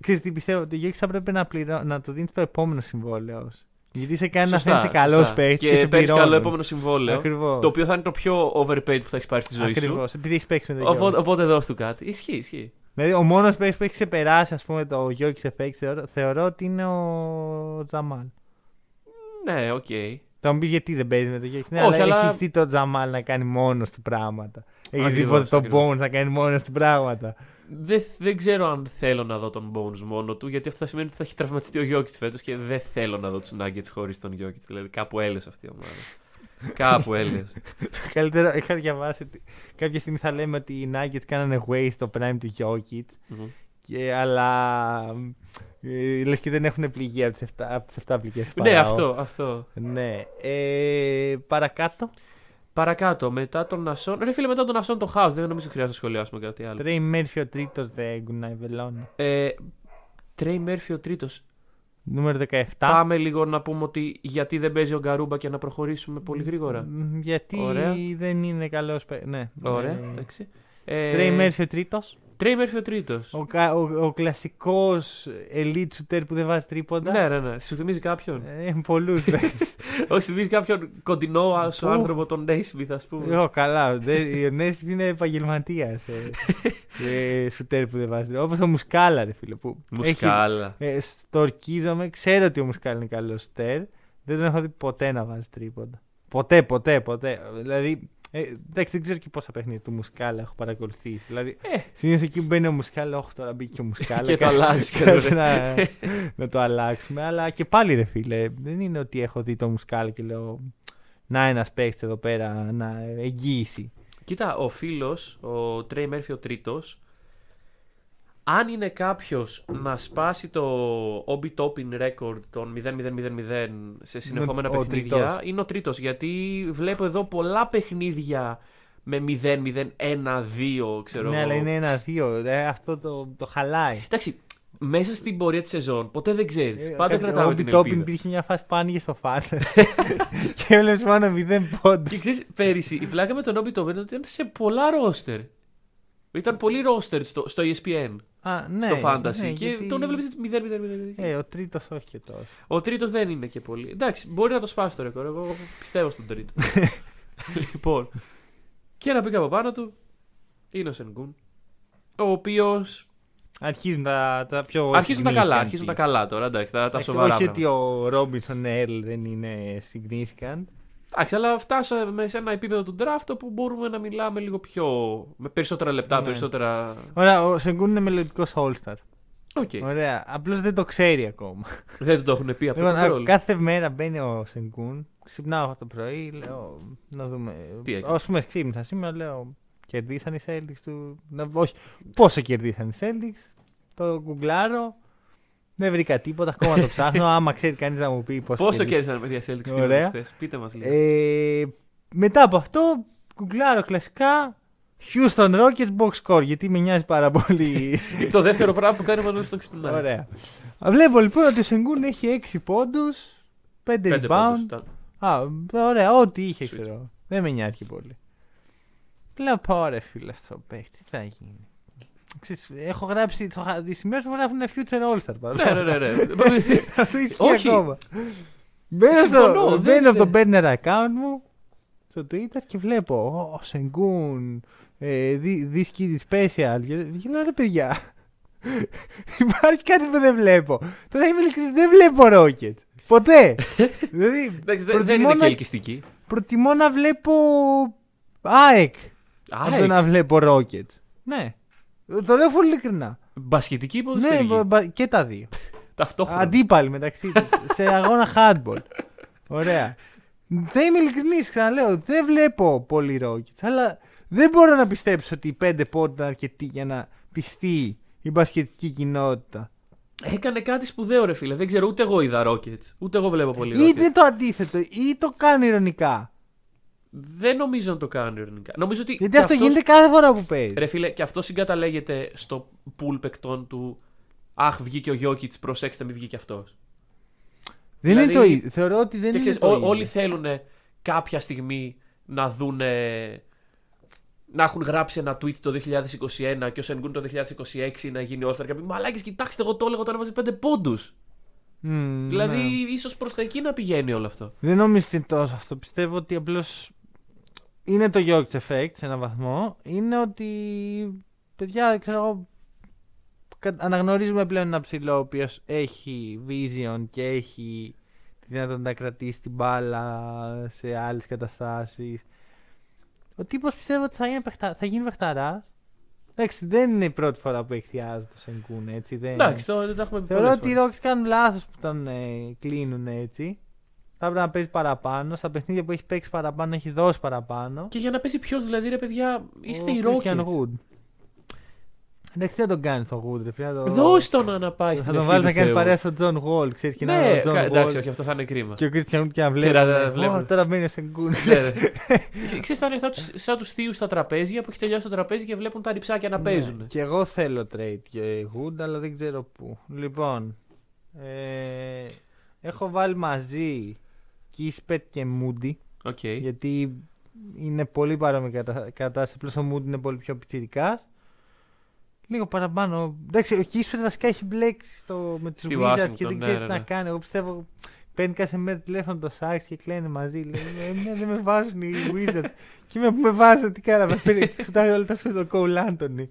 Ξέρεις τι πιστεύω, ότι ο Γιόκιτς θα πρέπει να, πληρώ... να το δίνει στο επόμενο συμβόλαιο. Γιατί σε κάνει να Σωστά, φαίνεσαι καλός σωστά. παίκτης Και, και, σε παίρνει πληρώνουν. καλό επόμενο συμβόλαιο. Ακριβώς. Το οποίο θα είναι το πιο overpaid που θα έχεις πάρει στη ζωή Ακριβώς, επειδή έχεις παίξει με σου. τον Οπότε, Γιόκιτς. οπότε δώσ' του κάτι. Ισχύει, ισχύει. Δηλαδή, ο μόνος παίκτης που έχει ξεπεράσει ας πούμε, το Γιόκιτς effect θεωρώ, θεωρώ ότι είναι ο Τζαμάλ. Ναι, οκ. Θα μου πεις γιατί δεν παίζεις με τον Γιόκιτς. Ναι, Όχι, αλλά, αλλά- έχεις δει τον Τζαμάλ να κάνει μόνος του πράγματα. Έχεις δει Ακριβώς, ποτέ τον ακριβώς. Bones να κάνει μόνος του πράγματα. Δεν, δεν ξέρω αν θέλω να δω τον Bones μόνο του, γιατί αυτό θα σημαίνει ότι θα έχει τραυματιστεί ο Γιόκιτς φέτος και δεν θέλω να δω τους Nuggets χωρίς τον Γιόκιτς. Δηλαδή κάπου έλεος αυτή η ομάδα. κάπου έλεος. Καλύτερο, είχα διαβάσει ότι κάποια στιγμή θα λέμε ότι οι Nuggets κάνανε waste το prime του Jokic. Μμμ. Και, αλλά ε, λες και δεν έχουν πληγεί από τις 7, από τις 7 πληγές του ναι, Φαραώ. αυτό, αυτό. Ναι. Ε, παρακάτω. Παρακάτω, μετά τον Νασόν. Ρε φίλε, μετά τον Νασόν το House. Δεν νομίζω ότι χρειάζεται να σχολιάσουμε κάτι άλλο. Τρέι Μέρφυ ο τρίτος δεν κουνάει βελόνι. Ε, Τρέι Μέρφυ ο τρίτος. Νούμερο 17. Πάμε λίγο να πούμε ότι γιατί δεν παίζει ο Γκαρούμπα και να προχωρήσουμε πολύ γρήγορα. Μ, Γιατί Ωραία. δεν είναι καλός παί- Ναι. Ωραία, εντάξει. Ε, Τρέι Μέρφυ ο τρίτος. Τρέι Μέρφυ ο τρίτος; Ο, κα- ο, ο κλασικός elite shooter που δεν βάζει τρίποντα; Ναι, ναι, ναι. Σου θυμίζει κάποιον; Ε, πολλούς παίκτες. Όχι, σου θυμίζει κάποιον κοντινό σου Πού; άνθρωπο, τον Νέισμιθ, ας πούμε. Ω, καλά. Δεν- Ο Νέσπιτ είναι επαγγελματίας. Ε, σουτέρ που δεν βάζει τρίποντα. Όπως ο Μουσκάλα, ρε φίλε. Που Μουσκάλα. Έχει, ε, στο ορκίζομαι. Ξέρω ότι ο Μουσκάλα είναι καλός σουτέρ. Δεν τον έχω δει ποτέ να βάζει τρίποντα. Ποτέ, ποτέ, ποτέ. Δηλαδή, Ε, εντάξει, δεν ξέρω και πόσα παιχνίδια του Μουσκάλα έχω παρακολουθήσει. Δηλαδή, Ε, συνήθως εκεί που μπαίνει ο Μουσκάλα, όχι τώρα μπήκε ο Μουσκάλα. Και το κάτι- αλλάζει, κάτι ξέρω, να, να το αλλάξουμε. Αλλά και πάλι ρε φίλε, δεν είναι ότι έχω δει το Μουσκάλα και λέω να ένας παίχτη εδώ πέρα να εγγύηση. Κοίτα, ο φίλος, ο Τρέι Μέρφυ ο τρίτος, αν είναι κάποιος να σπάσει το Obi Toppin record των 0-0-0-0 σε συνεχόμενα ο παιχνίδια, τρίτος. είναι ο τρίτος. Γιατί βλέπω εδώ πολλά παιχνίδια με 0-0-1-2, ξέρω ναι, εγώ. αλλά είναι ένα-δύο. Ε, αυτό το, το χαλάει. Εντάξει, μέσα στην πορεία της σεζόν ποτέ δεν ξέρεις. Ε, Πάντα ε, κρατάμε Ο την Μπιτόπιν ελπίδα. υπήρχε μια φάση που άνοιγε στο φάντα. και έβλεπες μόνο 0 πόντους. Και ξέρεις, πέρυσι η πλάκα με τον Obi Toppin ήταν ότι ήταν σε πολλά ρόστερ. Ήταν πολύ ρόστερ στο, στο E ESPN, Α, ναι, στο Fantasy. ναι, και γιατί- τον έβλεπε έτσι 0-0-0. Ε, ο τρίτος όχι και τόσο. Ο τρίτος δεν είναι και πολύ. Εντάξει, μπορεί να το σπάσει το ρεκόρ. Εγώ πιστεύω στον τρίτο. λοιπόν. Και να πει από πάνω του είναι ο Σενγκούν. Ο οποίος. Αρχίζουν τα, τα πιο. Αρχίζουν τα καλά, significant αρχίζουν τα pieces. καλά τώρα. Εντάξει, τα, τα Εντάξει, σοβαρά. Όχι πράγματα. ότι ο Ρόμπινσον Έρλ δεν είναι significant. Εντάξει, αλλά φτάσαμε σε ένα επίπεδο του draft που μπορούμε να μιλάμε λίγο πιο. με περισσότερα λεπτά, Ναι. περισσότερα. Ωραία, ο Σενγκούν είναι μελλοντικός All-Star. Οκ. Ωραία. Απλώς δεν το ξέρει ακόμα. Δεν του το έχουν πει από Λοιπόν, το α, control. κάθε μέρα μπαίνει ο Σενγκούν. Ξυπνάω το πρωί, λέω να δούμε. Τι έγινε; Α πούμε, ξύπνησα σήμερα, λέω. Κερδίσαν οι Celtics του. Να, όχι, πόσο κερδίσαν οι Celtics. Το γκουγκλάρω. Δεν βρήκα τίποτα, ακόμα το ψάχνω. Άμα ξέρει κανείς να μου πει πόσο. Πόσο κερδί- κέρδισαν παιδιά Celtics Ωραία. χθες; Πείτε μας λίγο. Ε, μετά από αυτό, γκουγκλάρω κλασικά. Houston Rockets box score, γιατί με νοιάζει πάρα πολύ. το δεύτερο πράγμα που κάνει ο Μανώλης τον ξυπνάει. Ωραία. Βλέπω λοιπόν ότι ο Σενγκούν έχει 6 πόντους, 5 Πέντε rebound. πόντους. Τα- Α, ωραία, ό,τι είχε Switch. ξέρω. Δεν με νοιάζει και πολύ. Λέω πω ρε φίλε αυτό ο παίχτη, τι θα γίνει. Ξέρεις, έχω γράψει, το, χα- τις σημειώσεις μου γράφουν future all-star παρόλα Ναι, ναι, ναι. ναι. Αυτό ισχύει Όχι. ακόμα. Μπαίνω, Συμφωνώ, στο, δεν μπαίνω από είναι. το burner account μου στο Twitter και βλέπω ο Σενγκούν ε, thi- this kid is special και και λέω ρε παιδιά υπάρχει κάτι που δεν βλέπω τώρα είμαι ειλικρινής δεν βλέπω Rockets ποτέ δηλαδή Εντάξει, δεν- δεν προτιμώ είναι να- και ελκυστική. προτιμώ να βλέπω ΑΕΚ από το ΑΕΚ. να βλέπω Rockets ναι το λέω πολύ ειλικρινά Μπασχετική ναι, ποδοσφαιρική. μπα- μπα- και τα δύο Ταυτόχρονα. Αντίπαλοι μεταξύ τους. σε αγώνα hardball. Ωραία. Δεν είμαι ειλικρινής, ξαναλέω. Δεν βλέπω πολύ Rockets. Αλλά δεν μπορώ να πιστέψω ότι οι πέντε πόντοι είναι αρκετοί για να πιστεί η μπασκετική κοινότητα. Έκανε κάτι σπουδαίο, ρε φίλε. Δεν ξέρω, ούτε εγώ είδα Rockets. Ούτε εγώ βλέπω πολύ Ή Rockets. δεν το αντίθετο, ή το κάνει ηρωνικά. Δεν νομίζω να το κάνει ειρωνικά. Νομίζω ότι. Γιατί και αυτό αυτός- γίνεται κάθε φορά που παίζει. Ρε φίλε, και αυτό συγκαταλέγεται στο pool παικτών του. Αχ, βγήκε ο Γιώκητς, προσέξτε, μην βγήκε αυτός. δεν δηλαδή- είναι το ίδιο. Θεωρώ ότι δεν Και είναι ξέρεις, το ό- ίδιο. όλοι θέλουν κάποια στιγμή να δούνε. Να έχουν γράψει ένα tweet το 2021 και ο Σενγκούν το 2026 να γίνει All-Star και να πει Μαλάκες, κοιτάξτε, εγώ το έλεγα όταν έβαζε 5 πόντους. Μμμ, Δηλαδή, ναι. ίσως προς τα εκεί να πηγαίνει όλο αυτό. Δεν νομίζω ότι είναι τόσο αυτό. Πιστεύω ότι απλώς είναι το Jokic effect σε έναν βαθμό. Είναι ότι παιδιά, ξέρω εγώ, κα- αναγνωρίζουμε πλέον ένα ψηλό ο οποίος έχει vision και έχει τη δυνατότητα να κρατήσει την μπάλα σε άλλες καταστάσεις. Ο τύπος πιστεύω ότι θα γίνει, παιχτα... θα γίνει παιχταράς. Εντάξει, δεν είναι η πρώτη φορά που εκθιάζει το Σενκούν έτσι. Δεν... Εντάξει, το, δεν τα έχουμε πει Θεωρώ πολλές ότι οι φορές. Rocks κάνουν λάθος που τον ε, κλείνουν έτσι. Θα έπρεπε να παίζει παραπάνω. Στα παιχνίδια που έχει παίξει παραπάνω, έχει δώσει παραπάνω. Και για να παίζει ποιος, δηλαδή, ρε παιδιά, είστε Ο οι Christian Rockets. Wood. Εντάξει, τι θα τον κάνεις τον Wood, ρε φίλε. θα το- Δώσ' τον να πάει Θα στην τον ευχή βάλεις του να κάνει Θεού. παρέα στον John Wall. Ξέρεις και να Ναι, είναι ο κα- John εντάξει, Wall. όχι, αυτό θα είναι κρίμα. Και ο Christian Wood και να Και βλέπει. να- να βλέπουν. «Ω, Τώρα μπαίνει ο Σενγκούν. Ναι, ναι. Ξέρεις, θα είναι σαν τους- σαν τους θείους στα τραπέζια που έχει τελειώσει το τραπέζι και βλέπουν τα ριψάκια να παίζουν. Ναι, Και εγώ θέλω trade και Wood, αλλά δεν ξέρω πού. Λοιπόν, ε, έχω βάλει μαζί Kispert και Moody. Οκ. Γιατί είναι πολύ παρόμοια κατα- κατάσταση. Απλώς ο Moody είναι πολύ πιο πιτσιρικά. Λίγο παραπάνω. Εντάξει, ο Kispert βασικά έχει μπλέξει στο, με του Στη Wizards Washington, και δεν ναι, ξέρει ναι, τι να ναι. κάνει. Εγώ πιστεύω παίρνει κάθε μέρα τηλέφωνο το Σάξ και κλαίνε μαζί. Λέει, «Ε, ναι, δεν με βάζουν οι Wizards. και με που με βάζουν, τι κάναμε. Παίρνει- Σουτάρει όλα τα σου το Cole Anthony.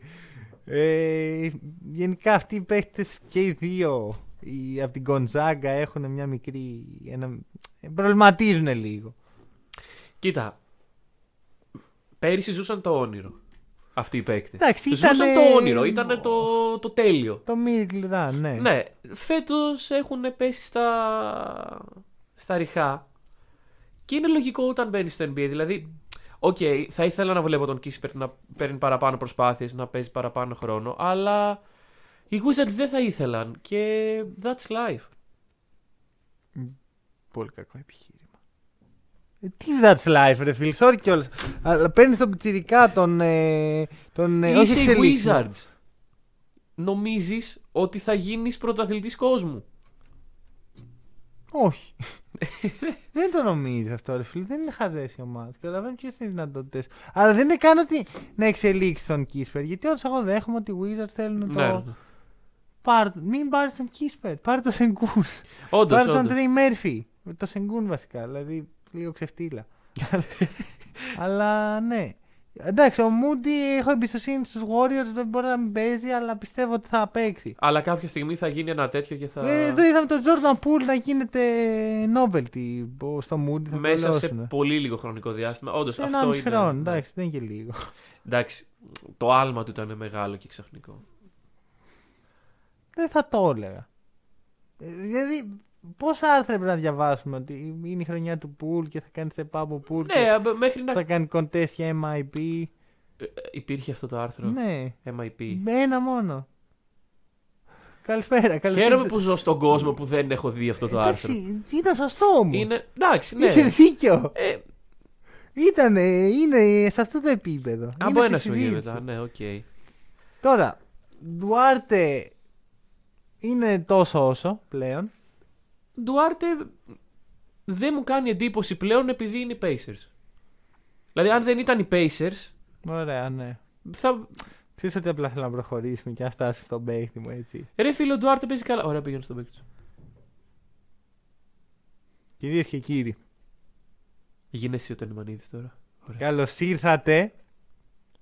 Ε, γενικά αυτοί οι παίχτε και οι δύο οι, από την Gonzaga έχουν μια μικρή. Ένα, προβληματίζουν λίγο. Κοίτα. Πέρυσι ζούσαν το όνειρο. Αυτοί οι παίκτες. Εντάξει, Ζούσαν ήτανε- το όνειρο, ήταν το, το τέλειο. Το Miracle Run, ναι. Ναι, φέτος έχουν πέσει στα, στα ριχά. Και είναι λογικό όταν μπαίνεις στο NBA. Δηλαδή, οκ, θα ήθελα να βλέπω τον Kispert να παίρνει παραπάνω προσπάθειες, να παίζει παραπάνω χρόνο, αλλά οι Wizards δεν θα ήθελαν και that's life. Πολύ κακό επιχείρημα. Ε, τι that's life, ρε φίλε, sorry κιόλας. Αλλά παίρνεις τον πιτσιρικά τον. Ε, τον ε, όχι Είσαι οι εξελίξιμο. Wizards. Νομίζεις ότι θα γίνεις πρωταθλητής κόσμου. Όχι. δεν το νομίζω αυτό, ρε φίλε. Δεν είναι χαζές οι ομάδες. Καταλαβαίνω ποιες είναι οι δυνατότητες. Αλλά δεν είναι καν ότι να εξελίξεις τον Κίσπερ. Γιατί όντως εγώ δέχομαι ότι οι Wizards θέλουν το. Ναι, ναι. Πάρ, μην πάρεις τον Κίσπερ. Πάρε τον Σενγκούν. Όντως, Πάρε τον όντως. Τρέι Μέρφυ. Το Σενγκούν βασικά. Δηλαδή λίγο ξεφτύλα. αλλά ναι. Εντάξει, ο Μούντι έχω εμπιστοσύνη στους Warriors. Δεν μπορεί να μην παίζει, αλλά πιστεύω ότι θα παίξει. Αλλά κάποια στιγμή θα γίνει ένα τέτοιο και θα... Ε, εδώ είδαμε τον Jordan Poole να γίνεται novelty στο Moody. Θα μέσα σε κολλώσουνε. πολύ λίγο χρονικό διάστημα. Όντως, Ένα αυτό μισό είναι... χρόνο, ναι. εντάξει, δεν είναι και λίγο. Εντάξει, το άλμα του ήταν μεγάλο και ξαφνικό. δεν θα το έλεγα. Ε, Δηλαδή, πόσα άρθρα πρέπει να διαβάσουμε ότι είναι η χρονιά του Pool και θα κάνει step up ο Pool Ναι, και αμπ- μέχρι να θα κάνει contest για MIP. Ε, ε, Υπήρχε αυτό το άρθρο. Ναι, MIP. με ένα μόνο. Καλησπέρα, καλώς Χαίρομαι ήρθατε. που ζω στον κόσμο που δεν έχω δει αυτό το άρθρο. Εντάξει, ήταν σωστό όμως. Είναι. Εντάξει, ναι. Είχε δίκιο. Ε, Ήτανε, είναι σε αυτό το επίπεδο. από Είναι ένα στη σημείο συζήτηση. μετά, ναι, οκ. Τώρα, Ντουάρτε είναι τόσο όσο πλέον. Ντουάρτε δεν μου κάνει εντύπωση πλέον επειδή είναι οι Pacers. Δηλαδή, αν δεν ήταν οι Pacers, Ωραία, ναι. θα. Ξέρεις ότι απλά θέλω να προχωρήσουμε και να φτάσει στον παίχτη μου έτσι. Ρε φίλε, ο Ντουάρτε παίζει καλά. Ωραία, πήγαινε στον παίκτη του. Κυρίες και κύριοι, Γίνεσαι εσύ ο Τενιμανίδη τώρα. Ωραία. καλώς ήρθατε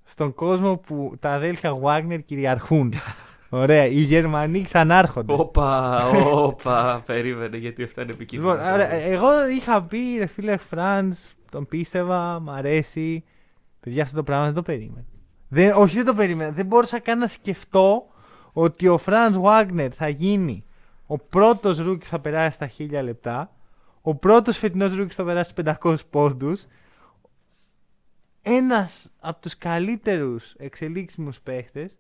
στον κόσμο που τα αδέλφια Wagner κυριαρχούν. Ωραία, οι Γερμανοί ξανάρχονται. Όπα, όπα, περίμενε γιατί αυτά είναι επικίνδυνα. Λοιπόν, ωραία, εγώ είχα πει, ρε φίλε Φραντς, τον πίστευα, μ' αρέσει. Παιδιά, αυτό το πράγμα δεν το περίμενα. Δεν, όχι, δεν το περίμενα. Δεν μπορούσα καν να σκεφτώ ότι ο Φραντς Βάγνερ θα γίνει ο πρώτος rookie που θα περάσει στα 1000 λεπτά. Ο πρώτος φετινός rookie που θα περάσει στους 500 πόντους. Ένας από τους καλύτερους εξελίξιμους παίχτες.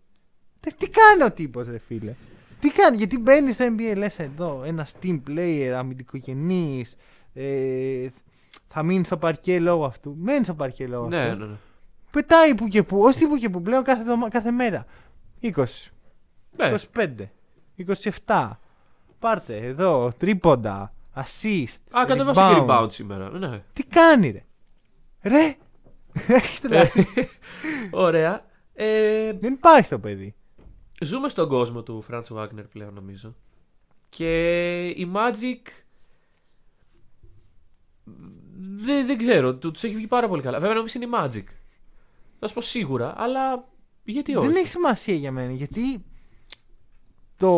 Τι κάνει ο τύπος, ρε φίλε; Τι κάνει, γιατί μπαίνει στο NBA, λες εδώ, ένας team player, αμυντικογενής. Ε, θα μείνει στο παρκέ λόγω αυτού. Μένει στο παρκέ λόγω Ναι, αυτού. ναι, ναι. Πετάει που και που, ως τι που και που πλέον κάθε, εβδομα- κάθε μέρα. 20, ναι. 25, 27. Πάρτε εδώ, τρίποντα, assist. Α, κατέβασε και rebound. rebound σήμερα. Ναι. Τι κάνει, ρε; Ρε! Έχεις τρελαθεί. Ωραία. Ε, Δεν υπάρχει το παιδί. Ζούμε στον κόσμο του Franz Wagner πλέον νομίζω. Και η Magic. Δεν, δεν ξέρω, του τους έχει βγει πάρα πολύ καλά. Βέβαια νομίζω είναι η Magic. Θα σου πω σίγουρα, αλλά γιατί όχι; Δεν έχει σημασία για μένα γιατί το...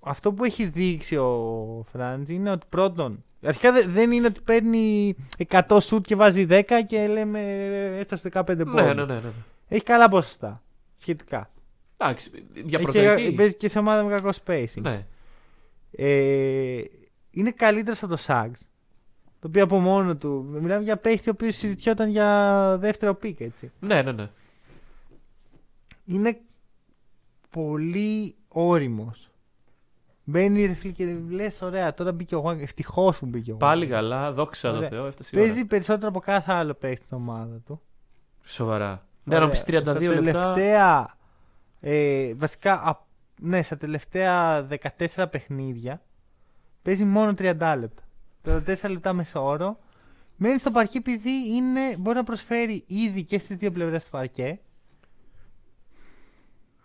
αυτό που έχει δείξει ο Φράντζ είναι ότι πρώτον. Αρχικά δε- δεν είναι ότι παίρνει 100 σουτ και βάζει 10 και λέμε έφτασε 15 πόντους. ναι, ναι, ναι, ναι. Έχει καλά ποσοστά. Σχετικά. Εντάξει, για Έχει πρωτοετή. και, παίζει και σε ομάδα με κακό spacing. Ναι. Ε, είναι καλύτερο από το Suggs. Το οποίο από μόνο του. Μιλάμε για παίχτη ο οποίος συζητιόταν για δεύτερο pick, έτσι. ναι, ναι, ναι. είναι πολύ όριμος. Μπαίνει ρε φίλε και λες: Ωραία, τώρα μπήκε ο Wagner. Ευτυχώς που μπήκε ο Πάλι Wagner. καλά, δόξα τω Ωραία. Θεώ, έφτασε η ώρα. Παίζει περισσότερο από κάθε άλλο παίχτη στην ομάδα του. Σοβαρά. Ναι, να Ωραία. πεις 32 Στα λεπτά. τελευταία. Ε, βασικά, α, ναι, στα τελευταία 14 παιχνίδια παίζει μόνο 30 λεπτά. 34 λεπτά μεσόωρο. Μένει στο παρκέ επειδή είναι, μπορεί να προσφέρει ήδη και στις δύο πλευρές του παρκέ.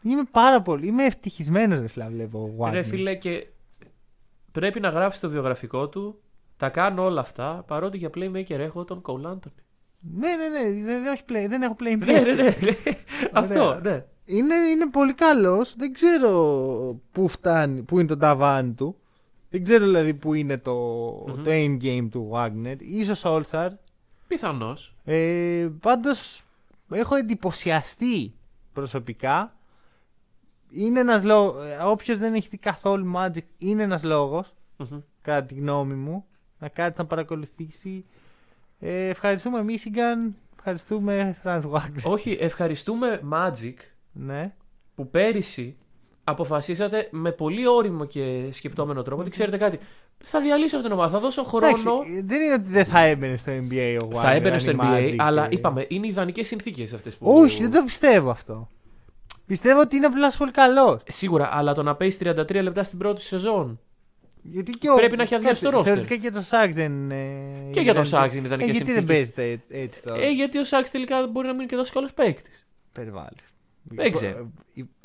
Είμαι πάρα πολύ. Είμαι ευτυχισμένος, ρε φίλε, να βλέπω. Ρε Wagner. φίλε, και πρέπει να γράψεις το βιογραφικό του. Τα κάνω όλα αυτά παρότι για playmaker έχω τον Cole Anthony. Ναι, ναι, ναι. Δεν, δεν, όχι play, δεν έχω play ναι, ναι, ναι. Αυτό, ναι. Είναι, είναι πολύ καλός. Δεν ξέρω πού φτάνει, πού είναι το ταβάνι του. Δεν ξέρω δηλαδή πού είναι το, Μμμ. το end game του Wagner. Ίσως All-Star. Πιθανώς. Ε, πάντως έχω εντυπωσιαστεί προσωπικά. Είναι ένας λόγος, όποιος δεν έχει δει καθόλου Magic, είναι ένας λόγος, Μμμ. κατά τη γνώμη μου, να κάτσει να παρακολουθήσει. Ε, ευχαριστούμε Michigan, ευχαριστούμε Franz Wagner. Όχι, ευχαριστούμε Magic Ναι. που πέρυσι αποφασίσατε με πολύ όριμο και σκεπτόμενο τρόπο ότι ξέρετε κάτι. Θα διαλύσω αυτήν την ομάδα, θα δώσω χρόνο. Εντάξει, δεν είναι ότι δεν θα έμπαινε στο NBA ο Wagner. θα έμπαινε αν στο η NBA, Magic, αλλά ε, είπαμε, είναι ιδανικές συνθήκες αυτές που. Όχι, δεν το πιστεύω αυτό. Πιστεύω ότι είναι απλά πολύ καλός. Σίγουρα, αλλά το να παίζει 33 λεπτά στην πρώτη σεζόν. Γιατί και ο... Πρέπει να έχει αδειάσει Κάτσε, το roster. Θεωρητικά και το Σάξ δεν είναι. Και για τον ιδανικό. Σάξ είναι ιδανικές Ε, γιατί δεν συνθήκες. παίζετε έ- έτσι τώρα; Ε, γιατί ο Σάξ τελικά μπορεί να μείνει και τόσο καλός παίκτης. Υπερβάλλεις. Δεν ξέρω.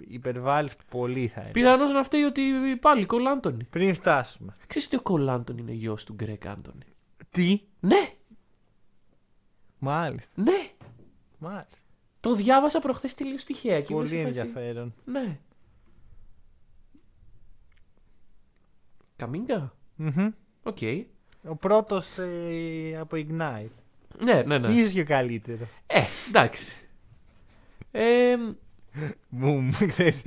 Υπερβάλλεις πολύ θα έλεγα. Πιθανώς να φταίει ότι πάλι Κολ Άντωνη. Πριν φτάσουμε. Ξέρεις ότι ο Κολ Άντωνη είναι γιος του Γκρέκ Άντωνη; Τι; Ναι, Μάλιστα. ναι. Μάλιστα. Το διάβασα προχθές τελείως τυχαία. και ήμουν Πολύ σε φάση- ενδιαφέρον. Ναι. Κουμίνγκα; Μμμ. Οκ. Ο πρώτος από Ignite. Ναι, ναι, ναι. Ίσως και ο καλύτερο. Ε, εντάξει. Ε, Μπουμ, ξέρεις.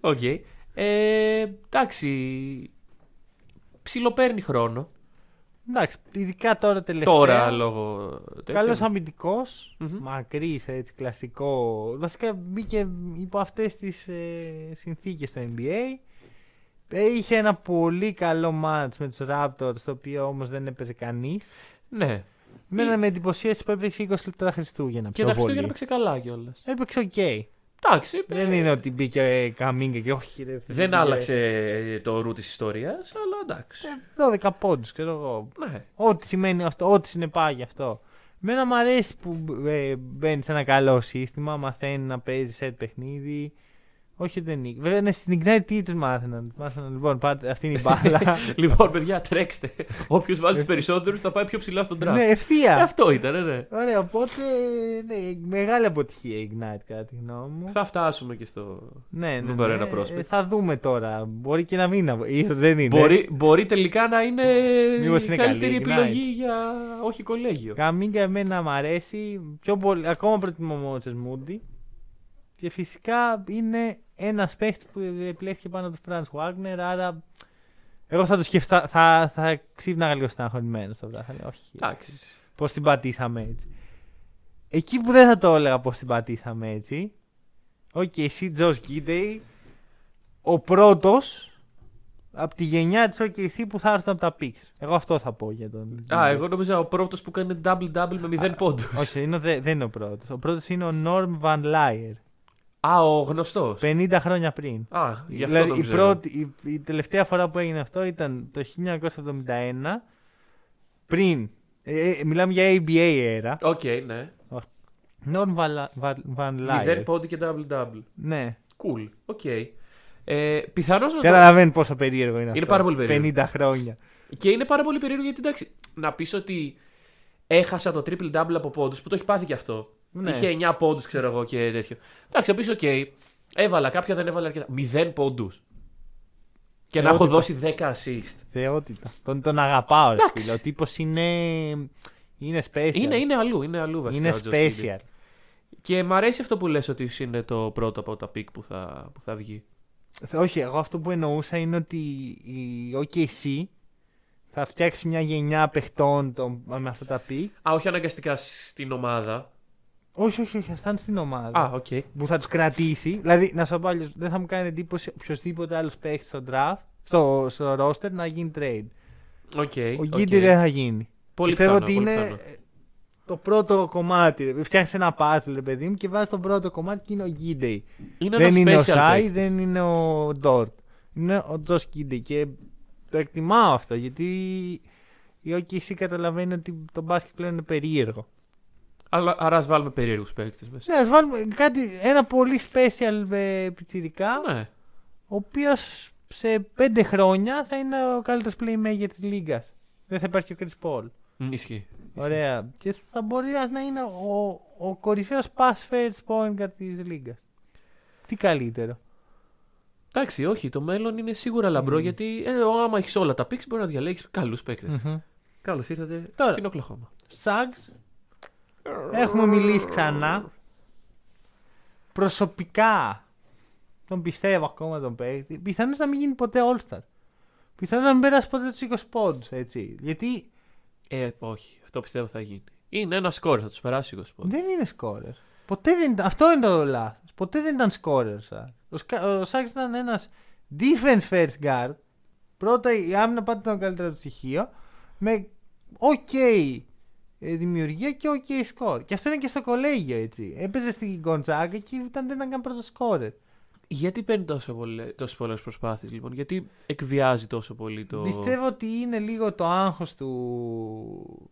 Οκ. Ε, εντάξει. Ψιλοπαίρνει χρόνο. Εντάξει, ειδικά τώρα τελευταία. Τώρα λόγω. τέτοιου. Καλός αμυντικός, Μμμ. μακρύς, έτσι, κλασικό. Βασικά μπήκε υπό αυτές τις ε, συνθήκες στο NBA. Ε, Είχε ένα πολύ καλό match με τους Raptors, το οποίο όμως δεν έπαιζε κανείς. Ναι. Μένα με εντυπωσίασε που έπαιξε 20 λεπτά τα Χριστούγεννα. Και πιο τα πολύ. Χριστούγεννα παίξε καλά κιόλας. Έπαιξε οκ. Εντάξει. Δεν ε, είναι ότι μπήκε ε, Κουμίνγκα και όχι. Ρε, Δεν μπήκε, άλλαξε ε, το ρουν της ιστορίας, αλλά εντάξει. ε, 12 πόντους, ξέρω εγώ. Ναι. Ό,τι σημαίνει αυτό, ό,τι συνεπάγει αυτό. Εμένα μου αρέσει που ε, μπαίνεις σε ένα καλό σύστημα, μαθαίνεις να παίζεις σε παιχνίδι. Όχι ότι δεν είναι. Βέβαια, ναι, στην Ignite τι τους μάθαιναν. Μάθαιναν λοιπόν, πάτε, αυτή είναι η μπάλα. Λοιπόν, παιδιά, τρέξτε. Όποιος βάλει τους περισσότερους θα πάει πιο ψηλά στον draft. ναι, Ε, ευθεία. Αυτό ήταν, ναι. Ωραία, οπότε ναι, μεγάλη αποτυχία η Ignite κατά τη γνώμη μου. Θα φτάσουμε και στο. Ναι, ναι, νούμερο ναι. ένα prospect. Ε, θα δούμε τώρα. Μπορεί και να μην είναι. Ίσως δεν είναι. Μπορεί, μπορεί τελικά να είναι η Μήπως είναι καλύτερη καλή, επιλογή για όχι κολέγιο. Καμίγκα εμένα μου αρέσει. Πιο πολύ, ακόμα προτιμώ Μότσες Μούντι. Και φυσικά είναι ένας παίχτη που επιλέχθηκε πάνω από τον Franz Wagner. Άρα εγώ θα το σκεφτά. Θα, θα ξύπναγα λίγο στεναχωρημένος στο βράδυ. Θα λέω, Όχι. Εντάξει. Πώς την πατήσαμε έτσι. Εκεί που δεν θα το έλεγα πώς την πατήσαμε έτσι. Οκ, εσύ Josh Giddey, ο πρώτος από τη γενιά της OKC που θα έρθουν από τα picks. Εγώ αυτό θα πω για τον. Α, εγώ νόμιζα ο πρώτος που κάνει double-double με 0 πόντους. Όχι, είναι, ο δε- δεν είναι ο πρώτος. Ο πρώτος είναι ο Norm Van Lier. Α, ο γνωστός. 50 χρόνια πριν. Α, γι' αυτό δηλαδή, τον η, ξέρω. πρώτη, η, η τελευταία φορά που έγινε αυτό ήταν το 1971. Πριν. Ε, ε, μιλάμε για ABA era. Οκ, ναι. Norm Van, Van, Van Lier. 0 πόντι και double-double. Ναι. Cool. Οκ. Ε, Πιθανώς να το... Καταλαβαίνει πόσο περίεργο είναι, Είναι αυτό. πάρα πολύ περίεργο. 50 χρόνια. Και είναι πάρα πολύ περίεργο γιατί εντάξει, να πεις ότι έχασα το triple double από πόντους που το έχει πάθει και αυτό. Ναι. Είχε 9 πόντους, ξέρω εγώ και τέτοιο. Εντάξει, να πει, οκ, έβαλα κάποια, δεν έβαλα αρκετά. 0 πόντους. Και να έχω Θεότητα. δώσει 10 assist. Θεότητα. Τον, τον αγαπάω, ρε Εντάξει. φίλε. Ο τύπος είναι. Είναι special. Είναι, είναι αλλού, είναι αλλού βασικά. Είναι ο Josh Giddey. special. Και μ' αρέσει αυτό που λες ότι είναι το πρώτο από τα picks που θα, που θα βγει. Όχι, εγώ αυτό που εννοούσα είναι ότι η OKC θα φτιάξει μια γενιά παιχτών των- με αυτά τα picks. Α, όχι αναγκαστικά στην ομάδα. Όχι, όχι, όχι, θα στάνε στην ομάδα. Α, οκ. Που θα τους κρατήσει. Δηλαδή, να σου πω αλλιώς, δεν θα μου κάνει εντύπωση οποιοδήποτε άλλος παίχτης στο draft, στο, στο roster να γίνει trade. Οκ. Ο οκ. Giddey δεν θα γίνει. Πολύ Πιστεύω πιθανό, ότι πολύ είναι πιθανό. ε, το πρώτο κομμάτι. Φτιάχνει ένα puzzle, ρε παιδί μου, και βάζεις το πρώτο κομμάτι και είναι ο Giddey. Είναι Δεν ένα είναι ο special Shai, παίκτης. δεν είναι ο Dort. Είναι ο Josh Giddey. Και το εκτιμάω αυτό γιατί η OKC καταλαβαίνει ότι το μπάσκετ πλέον είναι περίεργο. Αλλά, άρα ας βάλουμε περίεργους παίκτες μέσα. Ναι, ας βάλουμε κάτι, ένα πολύ special ε, πιτσιρικά, Ναι. ο οποίος σε πέντε χρόνια θα είναι ο καλύτερος playmaker της λίγας. Δεν θα υπάρχει και ο Chris Paul. Μ, Ισχύει. Ωραία. Και θα μπορεί να είναι ο, ο κορυφαίος pass first point guard της λίγας. Τι καλύτερο. Εντάξει, όχι, το μέλλον είναι σίγουρα λαμπρό γιατί ε, άμα έχεις όλα τα picks μπορεί να διαλέξεις καλούς παίκτες. Μμμ. Καλώς ήρθατε Τώρα. στην Οκλαχώμα. Σάγκς, Έχουμε μιλήσει ξανά. Προσωπικά τον πιστεύω ακόμα τον παίκτη. Πιθανώς να μην γίνει ποτέ All-Star. Πιθανώς να μην περάσει ποτέ τους 20 πόντους, έτσι. Γιατί Ε, όχι. Αυτό πιστεύω θα γίνει. Είναι ένα σκόρ, θα τους περάσει 20 πόντους. δεν είναι σκόρερ. Ποτέ δεν ήταν. Αυτό είναι το λάθος. Ποτέ δεν ήταν σκόρερ. Ο, Σάκ. ο, Σκα- ο Σάκης ήταν ένας defense first guard. Πρώτα η άμυνα πάντα ήταν το καλύτερο του στοιχείο. Με ok ε, δημιουργία και ok score. Και αυτό είναι και στο κολέγιο έτσι. Έπαιζε στην Γκοντζάκα και ήταν, δεν ήταν καν πρώτος σκόρερ. Γιατί παίρνει τόσο τόσες πολλές προσπάθειες, λοιπόν, γιατί εκβιάζει τόσο πολύ το. Πιστεύω ότι είναι λίγο το άγχος του,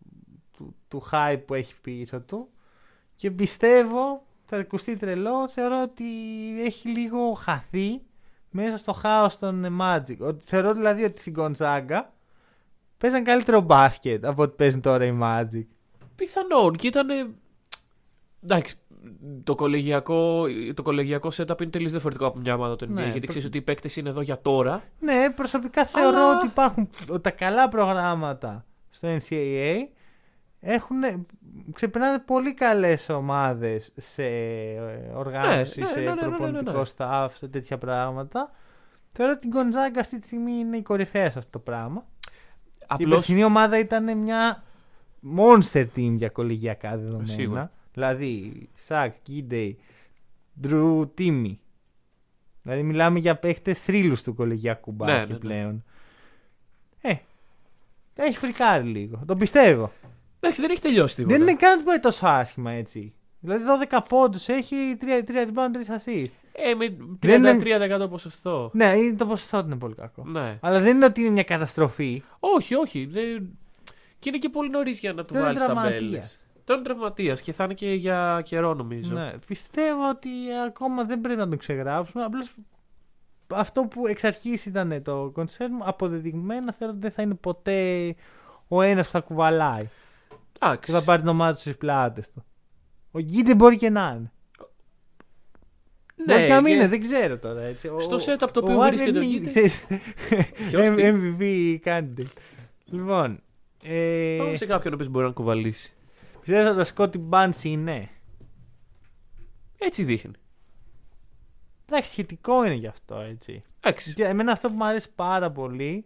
του, του hype που έχει πίσω του και πιστεύω, θα ακουστεί τρελό, θεωρώ ότι έχει λίγο χαθεί μέσα στο χάος των ε, Magic. Ότι, θεωρώ δηλαδή ότι στην Gonzaga παίζαν καλύτερο μπάσκετ από ό,τι παίζουν τώρα οι Magic. Πιθανόν και ήταν. Εντάξει, το κολεγιακό, το κολεγιακό setup είναι τελείως διαφορετικό από μια ομάδα του NBA. Ναι, γιατί προ- ξέρεις ότι οι παίκτες είναι εδώ για τώρα. Ναι, προσωπικά θεωρώ Αλλά- ότι υπάρχουν ότι τα καλά προγράμματα στο NCAA έχουν, ξεπερνάνε πολύ καλές ομάδες σε ε, οργάνωση, Ναι, ναι, σε ναι, ναι, ναι, ναι, ναι, προπονητικό ναι. staff, σε τέτοια πράγματα. Θεωρώ ότι η Gonzaga αυτή τη στιγμή είναι η κορυφαία σε αυτό το πράγμα. Η Απλώ. περσινή ομάδα ήταν μια monster team για κολεγιακά δεδομένα. Σίγουρα. Δηλαδή, Σακ, Γκίντεϊ, Ντρου, Τίμι. Δηλαδή, μιλάμε για παίχτες θρύλους του κολεγιακού μπάσκετ ναι, ναι. πλέον. Ε, έχει φρικάρει λίγο. Το πιστεύω. Εντάξει, δεν έχει τελειώσει τίποτα. Δεν είναι καν πάει τόσο άσχημα έτσι. Δηλαδή, 12 πόντους έχει 3, 3 rebound, 3 assist. Ε, με Δεν 33% ποσοστό. Ναι, είναι, το ποσοστό του είναι πολύ κακό. Ναι. Αλλά δεν είναι ότι είναι μια καταστροφή. Όχι, όχι. Δεν... Και είναι και πολύ νωρίς για να του Τώρα είναι βάλεις τραυματίας. ταμπέλε. Τώρα είναι τραυματίας και θα είναι και για καιρό νομίζω. Ναι, πιστεύω ότι ακόμα δεν πρέπει να το ξεγράψουμε. Απλώς αυτό που εξ αρχής ήταν το concern μου, αποδεδειγμένα θεωρώ ότι δεν θα είναι ποτέ ο ένας που θα κουβαλάει και Εντάξει. θα πάρει την ομάδα του στις πλάτες του. Ο Γκίντε μπορεί και να είναι. μπορεί και να μην και- είναι, δεν ξέρω τώρα. Έτσι. Ο- Στο setup το οποίο ο βρίσκεται ο Warren Lee, Γκίντε. ξέρεις, Ποιος τι; MVP candidate. Λοιπόν, ε, Πάμε σε κάποιον ο οποίος μπορεί να κουβαλήσει. πιστεύω ότι ο Σκότι Μπάντς είναι; Έτσι δείχνει. Εντάξει, σχετικό είναι γι' αυτό έτσι. Εντάξει. Και εμένα αυτό που μου αρέσει πάρα πολύ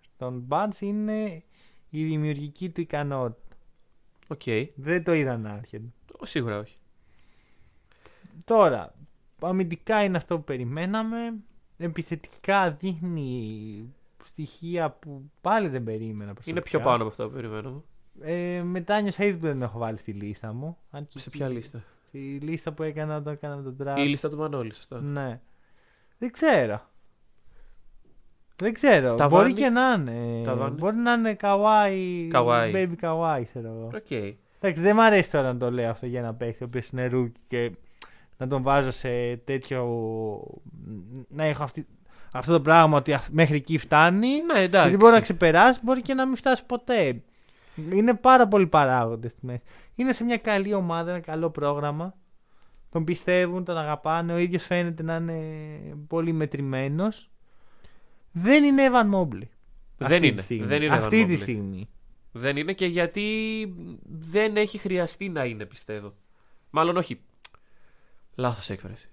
στον Barnes είναι η δημιουργική του ικανότητα. Οκ. Δεν το είδα να έρχεται. Σίγουρα όχι. Τώρα, αμυντικά είναι αυτό που περιμέναμε. Επιθετικά δείχνει στοιχεία που πάλι δεν περίμενα προσωπικά. Είναι πιο πάνω από αυτό που περιμέναμε. Ε, μετά νιώσα ήδη που δεν έχω βάλει στη λίστα μου. Αν και Σε εκεί- ποια λίστα; Στη λίστα που έκανα όταν έκανα τον draft. Η λίστα του Μανώλη, σωστά. Ναι. Δεν ξέρω. Δεν ξέρω. Τα Μπορεί βάνει. και να είναι. Τα βάνει. Μπορεί να είναι Kawhi. Kawhi. Baby Kawhi, ξέρω εγώ. Οκ. Εντάξει, δεν μ' αρέσει τώρα να το λέω αυτό για ένα παίχτη ο οποίος είναι rookie και να τον βάζω σε τέτοιο. Να έχω αυτή... αυτό το πράγμα ότι αυ- μέχρι εκεί φτάνει. Ναι, εντάξει. Γιατί μπορεί να ξεπεράσει, μπορεί και να μην φτάσει ποτέ. Είναι πάρα πολλοί παράγοντες στη μέση. Είναι σε μια καλή ομάδα, ένα καλό πρόγραμμα. Τον πιστεύουν, τον αγαπάνε. Ο ίδιος φαίνεται να είναι πολύ μετρημένος. Δεν είναι Evan Mobley. Δεν αυτή τη είναι. στιγμή. Δεν είναι Evan Αυτή τη Mobley. στιγμή. Δεν είναι και γιατί δεν έχει χρειαστεί να είναι, πιστεύω. Μάλλον όχι. Λάθος έκφραση.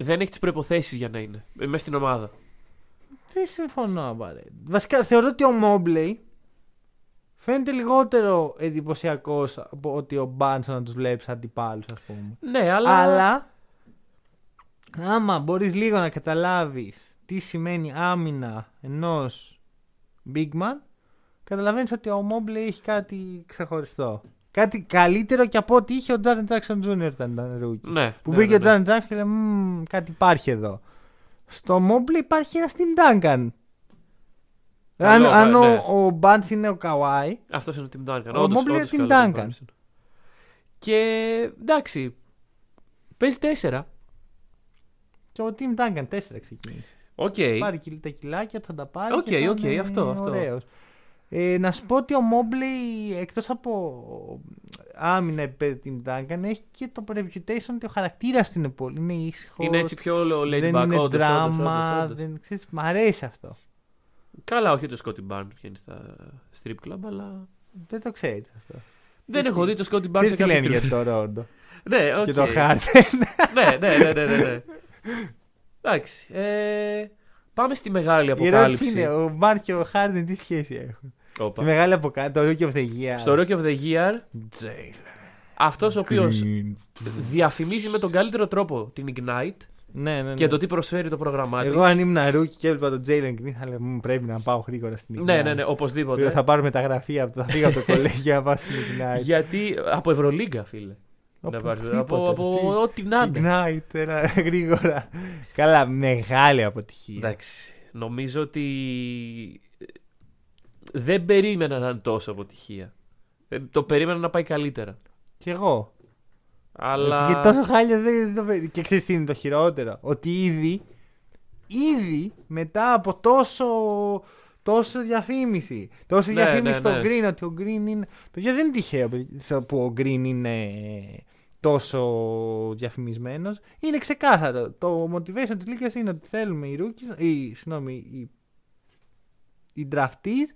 Δεν έχει τις προποθέσει για να είναι. Μέσα στην ομάδα. Δεν συμφωνώ απαραίτητα. Βασικά θεωρώ ότι ο Μόμπλεϊ φαίνεται λιγότερο εντυπωσιακός από ότι ο Μπάνσον να τους βλέπεις αντιπάλους, ας πούμε. Ναι, αλλά. Αλλά άμα μπορείς λίγο να καταλάβεις τι σημαίνει άμυνα ενός big man, καταλαβαίνεις ότι ο Mobley έχει κάτι ξεχωριστό. Κάτι καλύτερο και από ό,τι είχε ο Jaren Jackson Jr. όταν ήταν rookie. Ναι. Που ναι, μπήκε ναι, ο ναι. Jaren Jackson και λέει «Μμμ, κάτι υπάρχει εδώ. Στο Mobley υπάρχει ένας Tim Duncan. Αν, Καλό, αν ναι. ο, ο Barnes είναι ο Kawhi, Αυτός είναι ο Tim Duncan. Ο Όντως, Mobley είναι όντως Tim καλό Duncan. comparison. Και εντάξει. Παίζει τέσσερα. και ο Tim Duncan 4 ξεκίνησε. Οκ. πάρει κιλ- τα κιλάκια, θα τα πάρει. Οκ, και θα οκ, είναι αυτό, αυτό. ωραίος. Ε, να σου πω ότι ο Mobley εκτός από άμυνα επίπεδο Tim Duncan έχει και το reputation ότι ο χαρακτήρας του είναι πολύ. Είναι ήσυχος, Είναι έτσι πιο laid δεν back. είναι όντως, όντως, δράμα, όντως, όντως. δεν ξέρεις, μ' αρέσει αυτό. Καλά, όχι ότι ο Scotty Barnes βγαίνει στα strip club, αλλά. Δεν το ξέρεις αυτό. Δεν έχω δει το Σκότι Barnes Ξέρεις σε τι κάποια λένε στιγμή. για το Ρόντο Ναι, οκ. και το Χάρτεν. ναι, ναι, ναι, ναι, ναι, ναι. Εντάξει. Ε, πάμε στη μεγάλη Η ερώτηση αποκάλυψη. είναι, ο Μάρκ και ο Χάρτεν τι σχέση έχουν; Όπα. Τη μεγάλη αποκάλυψη, το Rookie of the Year. Στο Rocky of the Year, Τζέιλ. αυτός ο οποίος Green. διαφημίζει με τον καλύτερο τρόπο την Ignite Ναι, ναι, ναι. και το τι προσφέρει το πρόγραμμά της. Εγώ αν ήμουν rookie και έβλεπα τον Jalen Green θα έλεγα «Μμ, πρέπει να πάω γρήγορα στην Ignite. Ναι, ναι, ναι, οπωσδήποτε. Θα πάρω μεταγραφή, από το- θα φύγω από το κολέγιο να πάω στην Ignite. Γιατί από Ευρωλίγκα, φίλε. Από Να πάρεις, τίποτα, από, από τι- ό,τι να είναι. Ignite, ένα γρήγορα. Καλά, μεγάλη αποτυχία. Εντάξει. Νομίζω ότι ε, δεν περίμενα να είναι τόσο αποτυχία. Ε, Το περίμενα να πάει καλύτερα. Κι εγώ. Αλλά. Γιατί τόσο χάλια δεν δεν το περί- Και ξέρεις τι είναι το χειρότερο; Ότι ήδη, ήδη μετά από τόσο, τόσο διαφήμιση. Τόσο Ναι, διαφήμιση ναι, στο ναι. Green ότι ο Green είναι. Παιδιά δεν είναι τυχαίο παιδιά, που ο Green είναι τόσο διαφημισμένος. Είναι ξεκάθαρο. Το motivation της Λίγκα είναι ότι θέλουμε οι rookies, οι, συγγνώμη, οι, οι draftees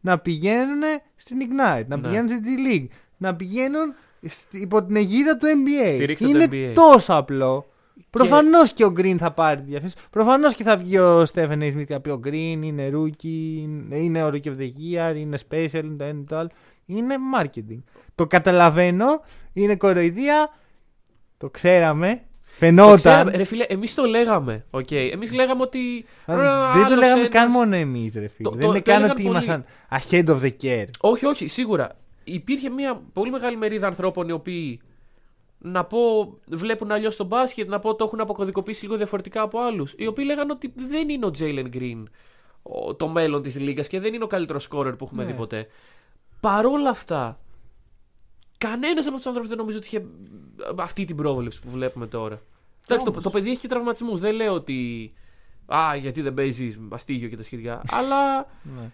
να πηγαίνουν στην Ignite, να Ναι. πηγαίνουν στη G League, να πηγαίνουν στη- υπό την αιγίδα του NBA. Στηρίξτε το είναι NBA. τόσο απλό. Προφανώς και ο Green θα πάρει τη διαφήμιση. Προφανώς και θα βγει ο Stephen A. Smith και θα πει ο Green είναι rookie, είναι- είναι ο rookie of the year, είναι special, είναι το ένα το άλλο. Είναι marketing. Το καταλαβαίνω, είναι κοροϊδία. Το ξέραμε. Το Φαινόταν. ξέραμε, ρε φίλε, εμείς το λέγαμε. Okay. Εμείς λέγαμε ότι. Αν- «Ρε, δεν το άλλος λέγαμε ένας». καν μόνο εμείς, ρε φίλε. Το- δεν το- είναι το καν έλεγαν ότι πολλοί. ήμασταν ahead of the care. Όχι, όχι, σίγουρα. Υπήρχε μια πολύ μεγάλη μερίδα ανθρώπων οι οποίοι να πω βλέπουν αλλιώς τον μπάσκετ, να πω το έχουν αποκωδικοποιήσει λίγο διαφορετικά από άλλους. Οι οποίοι λέγανε ότι δεν είναι ο Jalen Green ο- το μέλλον της Λίγκα και δεν είναι ο καλύτερος σκόρερ που έχουμε Ναι. δει ποτέ. Παρόλα αυτά, κανένας από τους άνθρωπους δεν νομίζω ότι είχε αυτή την πρόβλεψη που βλέπουμε τώρα. Εντάξει, το, Όμως. το παιδί έχει και τραυματισμούς. Δεν λέω ότι. Α, γιατί δεν παίζεις αστίγιο και τα σχετικά. αλλά Ναι.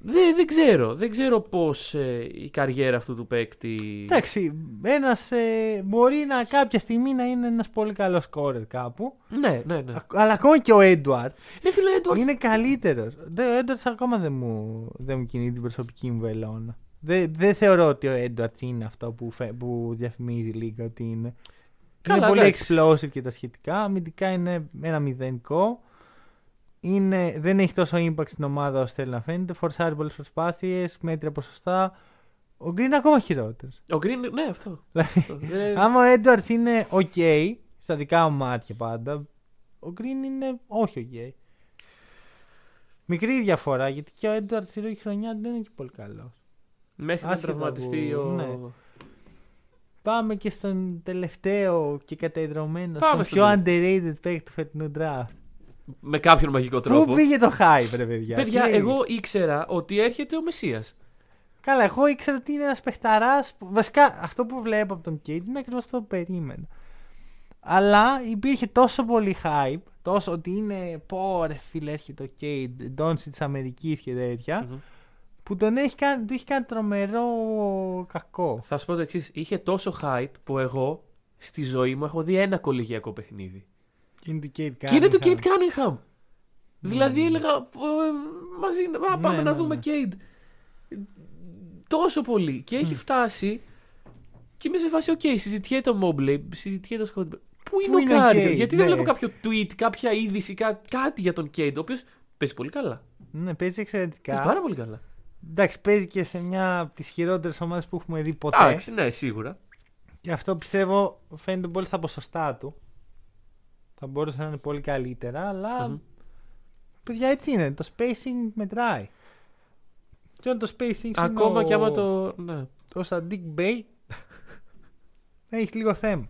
δεν, δεν ξέρω. Δεν ξέρω πώς η καριέρα αυτού του παίκτη. Εντάξει, ένας μπορεί να κάποια στιγμή να είναι ένας πολύ καλός σκόρερ κάπου. Ναι, ναι, ναι. Α- Αλλά ακόμα και ο Edward Ρε φίλε, Έντουαρτ. είναι καλύτερος. Ο Edward ακόμα δεν μου, δεν μου κινεί την προσωπική μου βελόνα. Δεν, δεν θεωρώ ότι ο Edwards είναι αυτό που, φε, που διαφημίζει η Λίγκα ότι είναι. Καλά, είναι πολύ εντάξει. explosive και τα σχετικά. Αμυντικά είναι ένα μηδενικό. Είναι, δεν έχει τόσο impact στην ομάδα όσο θέλει να φαίνεται. Φορσάρει πολλές προσπάθειες, μέτρια ποσοστά. Ο Green είναι ακόμα χειρότερος. Ο Green, ναι, αυτό. Δηλαδή, Αυτό. Δεν- Άμα ο Edwards είναι ok, στα δικά μου μάτια πάντα, ο Green είναι όχι ok. Μικρή διαφορά γιατί και ο Edwards στη ρούχη χρονιά δεν είναι και πολύ καλός. Μέχρι να Άσχετα τραυματιστεί που- ο. ναι. Πάμε και στον τελευταίο και καταϊδρωμένο, Πάμε στον στον πιο underrated παίκτη του φετινού draft. Με κάποιον μαγικό τρόπο. Πού πήγε το hype, ρε παιδιά; Παιδιά, Τι εγώ ήξερα ότι έρχεται ο Μεσία. Καλά, εγώ ήξερα ότι είναι ένας παιχταράς. Βασικά, αυτό που βλέπω από τον Κέιτ είναι ακριβώς αυτό που περίμενα. Αλλά υπήρχε τόσο πολύ hype, τόσο ότι είναι πω ρε φίλε έρχεται ο Κέιτ, Ντόνσι της Αμερικής και τέτοια, Μμμ. Που τον έχει κάνει, του έχει κάνει τρομερό κακό. Θα σου πω το εξής. Είχε τόσο hype που εγώ στη ζωή μου έχω δει ένα κολεγιακό παιχνίδι. Και είναι του Cade Και είναι του Cunningham. Cade Cunningham. Δηλαδή έλεγα «Ε, μαζί να α, πάμε Ναι, να ναι, δούμε ναι. Cade. Τόσο πολύ. Και έχει φτάσει και είμαι σε φάση, οκ, συζητιέται ο Mobley, συζητιέται ο Scottie. Πού είναι Πού ο είναι ο Cade, ο Cade, γιατί ναι. δεν βλέπω κάποιο tweet, κάποια είδηση, κά- κάτι για τον Cade, ο οποίος παίζει πολύ καλά. Ναι, παίζει εξαιρετικά. Παίζει πάρα πολύ καλά. Εντάξει, παίζει και σε μια από τις χειρότερες ομάδες που έχουμε δει ποτέ. Εντάξει, ναι, σίγουρα. Και αυτό πιστεύω φαίνεται πολύ στα ποσοστά του. Θα μπορούσε να είναι πολύ καλύτερα, αλλά Μμμ. παιδιά έτσι είναι. Το spacing μετράει. Και όταν το spacing Ακόμα είναι και άμα ο, το. Ναι. το Sadiq Bey έχει λίγο θέμα.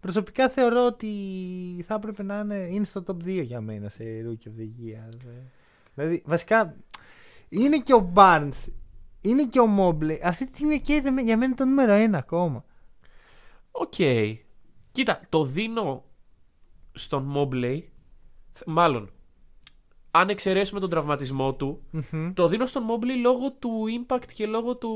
Προσωπικά θεωρώ ότι θα έπρεπε να είναι, είναι στο top 2 για μένα σε Rookie of the Year. ε. Δηλαδή, βασικά, είναι και ο Barnes, είναι και ο Mobley. Αυτή τη στιγμή και για μένα είναι το νούμερο 1 ακόμα. Οκ. Κοίτα, το δίνω στον Mobley. Μάλλον, αν εξαιρέσουμε τον τραυματισμό του, Μμμ. το δίνω στον Mobley λόγω του impact και λόγω του,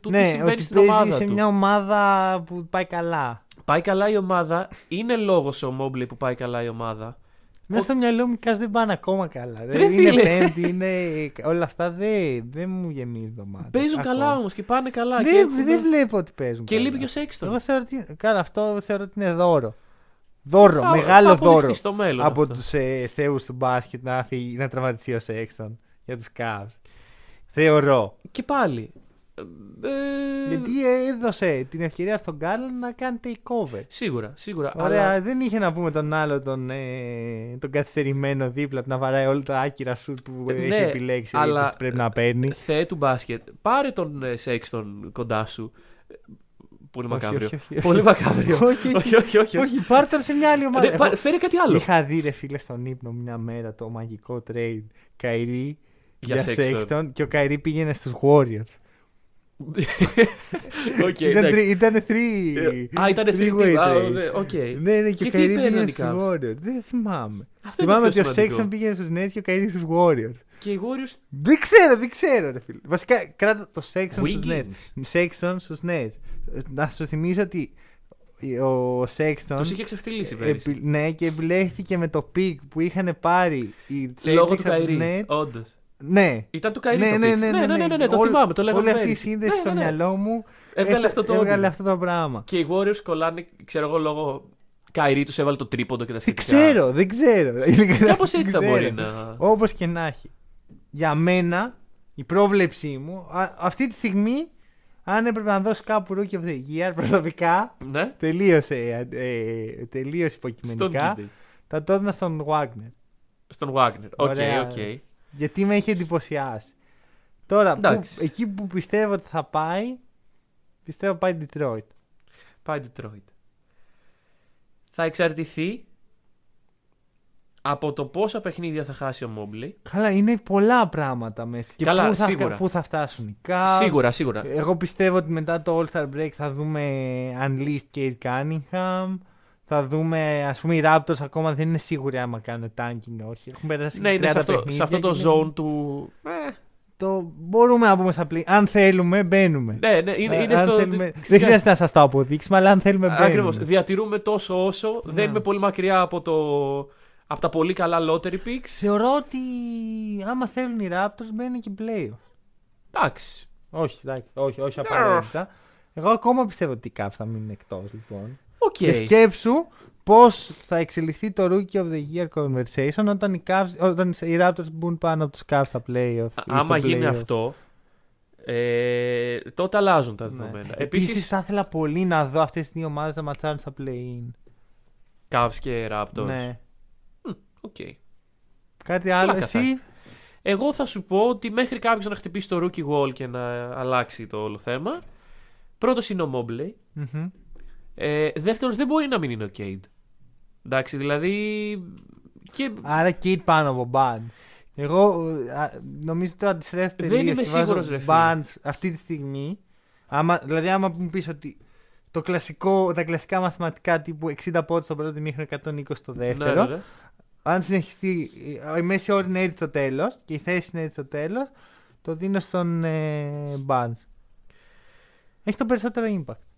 του τι ναι, συμβαίνει ότι στην παίζει ομάδα σε του. μια ομάδα που πάει καλά. Πάει καλά η ομάδα, είναι λόγος ο Mobley που πάει καλά η ομάδα Μέσα στο μυαλό μου κάτω δεν πάνε ακόμα καλά. Ρε Δεν είναι φίλε. πέμπτη, είναι. Όλα αυτά δεν, δεν μου γεμίζει το μάτι. Παίζουν Ακόμα. καλά όμως και πάνε καλά. και Δεν, έχουν- δεν βλέπω ότι παίζουν. Και καλά. λείπει και ο Σέξτον. Εγώ θεωρώ ότι. Καλά, αυτό θεωρώ ότι είναι δώρο. Δώρο, Θα- μεγάλο θα αποδειχτεί δώρο. στο μέλλον από αυτό. τους ε, θεούς του μπάσκετ να, φύγει, να τραυματιστεί ο Σέξτον για τους Cavs. Θεωρώ. Και πάλι. Ε, Γιατί έδωσε την ευκαιρία στον Γκάρλαν να κάνει takeover. Σίγουρα, σίγουρα. Ωραία, αλλά δεν είχε να πούμε τον άλλο τον, ε, τον καθυστερημένο δίπλα του να βαράει όλα τα άκυρα σου που Ε, έχει ναι, επιλέξει αλλά- αλλά... πρέπει να παίρνει. Θεέ του μπάσκετ. Πάρε τον ε, Sexton κοντά σου. Ε, Πολύ Όχι, μακάβριο. όχι, όχι. Πολύ μακάβριο. όχι, όχι, όχι, όχι. όχι, πάρ' τον σε μια άλλη ομάδα. Ναι, πάρε- Εγώ Φέρε κάτι άλλο. Είχα δει ρε φίλε στον ύπνο μου μια μέρα το μαγικό trade Kyrie Για για, Sexton. Sexton και ο Kyrie πήγαινε στους Warriors. Οκ, ήταν, εντάξει. τρι- ήταν three, Ε, Α, ήταν three-way three trade. Α, δε- Οκ. Ναι, ναι, και, Και ο τι Καϊρή παίρναν πήγαινε οι στους Cavs? Warriors. Δεν θυμάμαι. Αυτό είναι θυμάμαι το ότι πιο ο Sexton σημαντικό. πήγαινε στους Nets και ο Kyrie στους Warriors. Και οι Warriors. Δεν ξέρω, δεν ξέρω, ρε φίλε. Βασικά, κράτα το Sexton στους Wiggins. Nets. Sexton στους Nets. Να σου θυμίσω ότι ο Sexton. Τους είχε ξεφτιλίσει πέρυσι. επι- ναι, και επιλέχθηκε με το pick που είχαν πάρει οι Λόγω Celtics του από τους Kyrie. Nets. Όντως. Ναι. Ήταν του Kyrie Ναι, το ναι, pick. ναι, ναι, ναι, ναι, ναι, το Όλη- θυμάμαι. Το λέγαμε Όλη αυτή η πέρυσι. σύνδεση Ναι, στο ναι, ναι. μυαλό μου Έβγαλε έστα- αυτό το έβγαλε όνειρο. αυτό το πράγμα. Και οι Warriors κολλάνε, ξέρω εγώ, λόγω Kyrie τους έβαλε το τρίποντο και τα Δεν σχετικά. ξέρω, δεν ξέρω. Κάπως έτσι θα μπορεί να. Όπως και να έχει. Για μένα, η πρόβλεψή μου, α- αυτή τη στιγμή, αν έπρεπε να δώσει κάπου Rookie of the Year προσωπικά, Ναι. τελείωσε, ε, ε, τελείωσε Στον υποκειμενικά. Κίντερ. Θα το έδινα στον Wagner. Στον Wagner. OK, Ωραία. οκ. Γιατί με έχει εντυπωσιάσει. Τώρα, που, Εντάξει. εκεί που πιστεύω ότι θα πάει, πιστεύω πάει Detroit. Πάει Detroit. Θα εξαρτηθεί από το πόσα παιχνίδια θα χάσει ο Μόμπλεϊ. Καλά, είναι πολλά πράγματα μέσα. Και Καλά, πού, θα, σίγουρα. πού θα φτάσουν οι Cavs. Σίγουρα, σίγουρα. Εγώ πιστεύω ότι μετά το All-Star Break θα δούμε Unleashed Kate Cunningham. Θα δούμε, ας πούμε, οι Raptors ακόμα δεν είναι σίγουροι άμα κάνουν tanking όχι. Έχουν περάσει Ναι, είναι 30 σε αυτό, παιχνίδια σε αυτό το και είναι- zone του. Ε, Το μπορούμε να πούμε στα play. Αν θέλουμε, μπαίνουμε. ναι, ναι, είναι, Ε, είναι αν στο. θέλουμε- Δεν χρειάζεται να σας το αποδείξουμε, αλλά αν θέλουμε, μπαίνουμε. Ακριβώς. Διατηρούμε τόσο όσο. Δεν Ναι. είμαι πολύ μακριά από, το, από τα πολύ καλά lottery picks. Θεωρώ ότι άμα θέλουν οι Raptors μπαίνουν και play. Εντάξει. Όχι, εντάξει, όχι, όχι απαραίτητα. Εγώ ακόμα πιστεύω ότι οι Cavs θα μείνουν εκτός, λοιπόν. Οκ. Και σκέψου πώς θα εξελιχθεί το Rookie of the Year conversation όταν οι, Cavs, όταν οι Raptors μπουν πάνω από του Cavs στα playoff. ή Άμα στο γίνει playoff. αυτό, ε, τότε αλλάζουν τα Ναι. δεδομένα. Επίσης, Επίσης, θα ήθελα πολύ να δω αυτές τις δύο ομάδες να ματσάρουν στα play-in. Cavs και Raptors. Ναι. Οκ. Κάτι άλλο, Πλάκα θα εσύ; Εγώ θα σου πω ότι μέχρι κάποιος να χτυπήσει το rookie wall και να αλλάξει το όλο θέμα. Πρώτος είναι ο Mobley. Μμμ. Ε, Δεύτερος δεν μπορεί να μην είναι ο Cade. Εντάξει, δηλαδή. Και Άρα Cade πάνω από Barnes. Εγώ ε, α, νομίζω το αντιστρέφω Δεν τελείως είμαι και βάζω σίγουρος, ρε φίλε. Barnes αυτή τη στιγμή. Άμα, δηλαδή, άμα μου πεις ότι το κλασικό, τα κλασικά μαθηματικά τύπου 60 πόντους στο πρώτο μήχρονο 120 στο δεύτερο. Ναι, ναι, ναι. Αν συνεχιστεί, ε, η μέση όρη είναι έτσι στο τέλος και η θέση είναι έτσι στο τέλος, το δίνω στον ε, Barnes. Έχει το περισσότερο impact.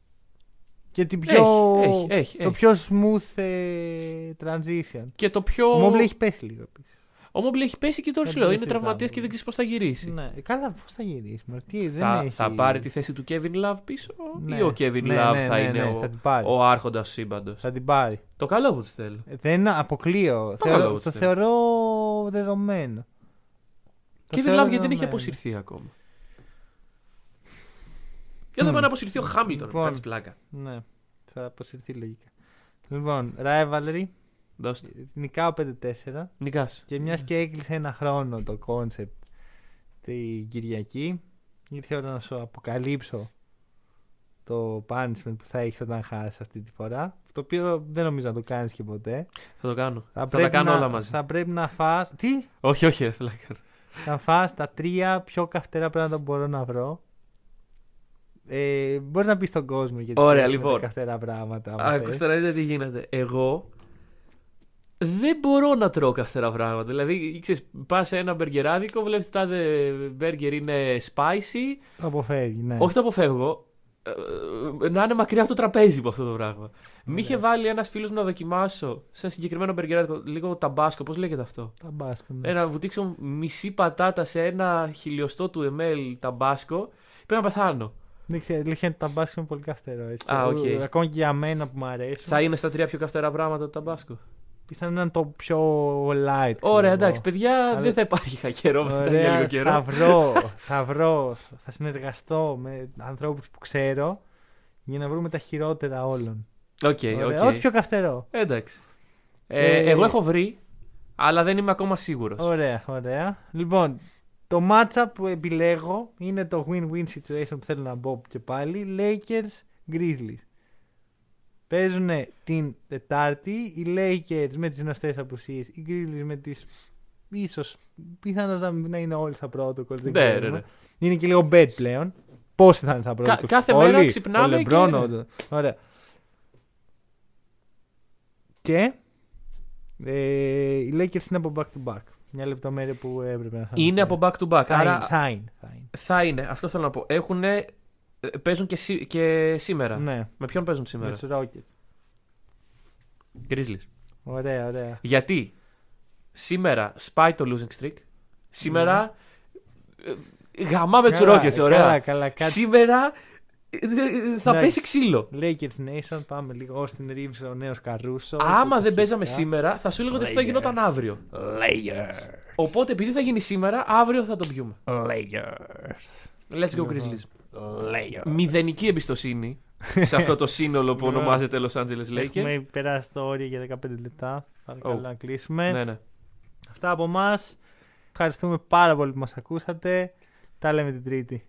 Και την πιο, Έχει, έχει, έχει, το έχει. πιο smooth ε, transition. Και το πιο. Ο Mobley έχει πέσει λίγο επίσης. Ο Mobley έχει πέσει και τώρα Δεν σου λέω. το Είναι συζητάμε. τραυματία και δεν ξέρεις πώς θα γυρίσει. Ναι, καλά, πώς θα γυρίσει. Μωρέ, τι, δεν Θα, έχει... θα πάρει τη θέση του Kevin Love πίσω Ναι. ή ο Kevin Ναι, Love ναι, θα ναι, είναι ναι, ο, θα την πάρει. ο άρχοντας του σύμπαντος. Θα την πάρει. Το καλό που τη θέλω. Ε, Δεν αποκλείω. Το καλό Θεωρώ, της το θέλω. θεωρώ δεδομένο. Το Kevin θεωρώ Love γιατί δεν έχει δεδομένο. αποσυρθεί ακόμα. Για να πάει να αποσυρθεί ο Χάμιλτον. Λοιπόν. Κάνει πλάκα. Ναι, θα αποσυρθεί λογικά. Λοιπόν, Rivalry, Δώστε. νικάω 5-4 Νικάς. και μιας και έκλεισε ένα χρόνο το concept την Κυριακή, ήρθε η ώρα να σου αποκαλύψω το punishment που θα έχεις όταν χάσεις αυτή τη φορά. Το οποίο δεν νομίζω να το κάνεις και ποτέ. Θα το κάνω. Θα, τα πρέπει κάνω να, όλα μαζί. Θα πρέπει να φας... Τι; Όχι, όχι, ρε, θέλω να κάνω. Θα φας τα τρία πιο καυτερά πράγματα που μπορώ να βρω. Ε, Μπορείς να πεις στον κόσμο γιατί Ωραία, θες με λοιπόν. τα καυτερά πράγματα. άμα Άκουστε θες. να δείτε τι γίνεται. Εγώ δεν μπορώ να τρώω καθαρά πράγματα. Δηλαδή, ξέρεις, πας σε ένα μπεργκεράδικο, βλέπεις ότι τάδε μπέργκερ είναι spicy. Το αποφεύγει, ναι. Όχι το αποφεύγω. ε, να είναι μακριά από το τραπέζι από αυτό το πράγμα. Μ' είχε βάλει ένας φίλος μου να δοκιμάσω σε ένα συγκεκριμένο μπεργκεράδικο λίγο ταμπάσκο. Πώς λέγεται αυτό; Τα μπάσκετ. ναι. Ε, να βουτήξω μισή πατάτα σε ένα χιλιοστό του ml ταμπάσκο. Πρέπει να πεθάνω. Δεν ξέρω, αλήθεια είναι ότι το ταμπάσκο είναι πολύ καυτερό. Έτσι. Α, οκ. Ε, Ακόμα και για μένα που μου αρέσει. Θα είναι στα τρία πιο καυτερά πράγματα το ταμπάσκο. Πιθανόν να είναι το πιο light. ξέρω Ωραία, εγώ. εντάξει, παιδιά, Αλλά- δεν θα υπάρχει καυτερό μετά για λίγο Ωραία, θα καιρό. βρω, θα βρω, θα συνεργαστώ με ανθρώπους που ξέρω για να βρούμε τα χειρότερα όλων. Οκ, Ωραία, οκ. Ό,τι πιο καυτερό. Εντάξει. Ε, Ε, εγώ έχω βρει, αλλά δεν είμαι ακόμα σίγουρος. Ωραία, ωραία. Λοιπόν, το matchup που επιλέγω είναι το win-win situation που θέλω να μπω και πάλι. Lakers Grizzlies. Παίζουν την Τετάρτη οι Lakers με τις γνωστές απουσίες, οι Grizzlies με τις ίσως πιθανώς να, να είναι όλοι στα protocols. Δεν Ναι, ναι, ξέρουμε. ναι. Είναι και λίγο bet πλέον. Πόσοι θα είναι στα protocols. κάθε όλοι, μέρα ξυπνάμε ο LeBron, και- ο- Ωραία. Και ε, οι Lakers είναι από back to back. Μια λεπτομέρεια που έπρεπε να σας Είναι από back to back. θα, άρα είναι, θα είναι. Θα είναι. θα είναι. Αυτό θέλω να πω. Έχουν, παίζουν και, σή- και σήμερα. Ναι, Με ποιον παίζουν με σήμερα. τους Rockets. Grizzlies. Ωραία, ωραία. Γιατί σήμερα σπάει το losing streak. Σήμερα ε, γαμάμε τους Ναι. Καλά, Rockets, ωραία. Καλά, καλά. Κάτι... Σήμερα ε, ε, θα Ναι. πέσει ξύλο. Lakers Nation, πάμε λίγο. Austin Reeves, ο νέος Καρούσο. Άμα το δεν παίζαμε φυσικά. σήμερα, θα σου έλεγα ότι αυτό θα Lakers. γινόταν αύριο. Lakers. Οπότε επειδή θα γίνει σήμερα, αύριο θα το πιούμε. Lakers. Let's go Λοιπόν. Grizzlies. Lakers. Μηδενική εμπιστοσύνη σε αυτό το σύνολο που Ναι. ονομάζεται Los Angeles Lakers. Έχουμε περάσει το όριο για 15 λεπτά. Παρακαλώ Oh. να κλείσουμε. Ναι, ναι. Αυτά από εμά. Ευχαριστούμε πάρα πολύ που μας ακούσατε. Τα λέμε την Τρίτη.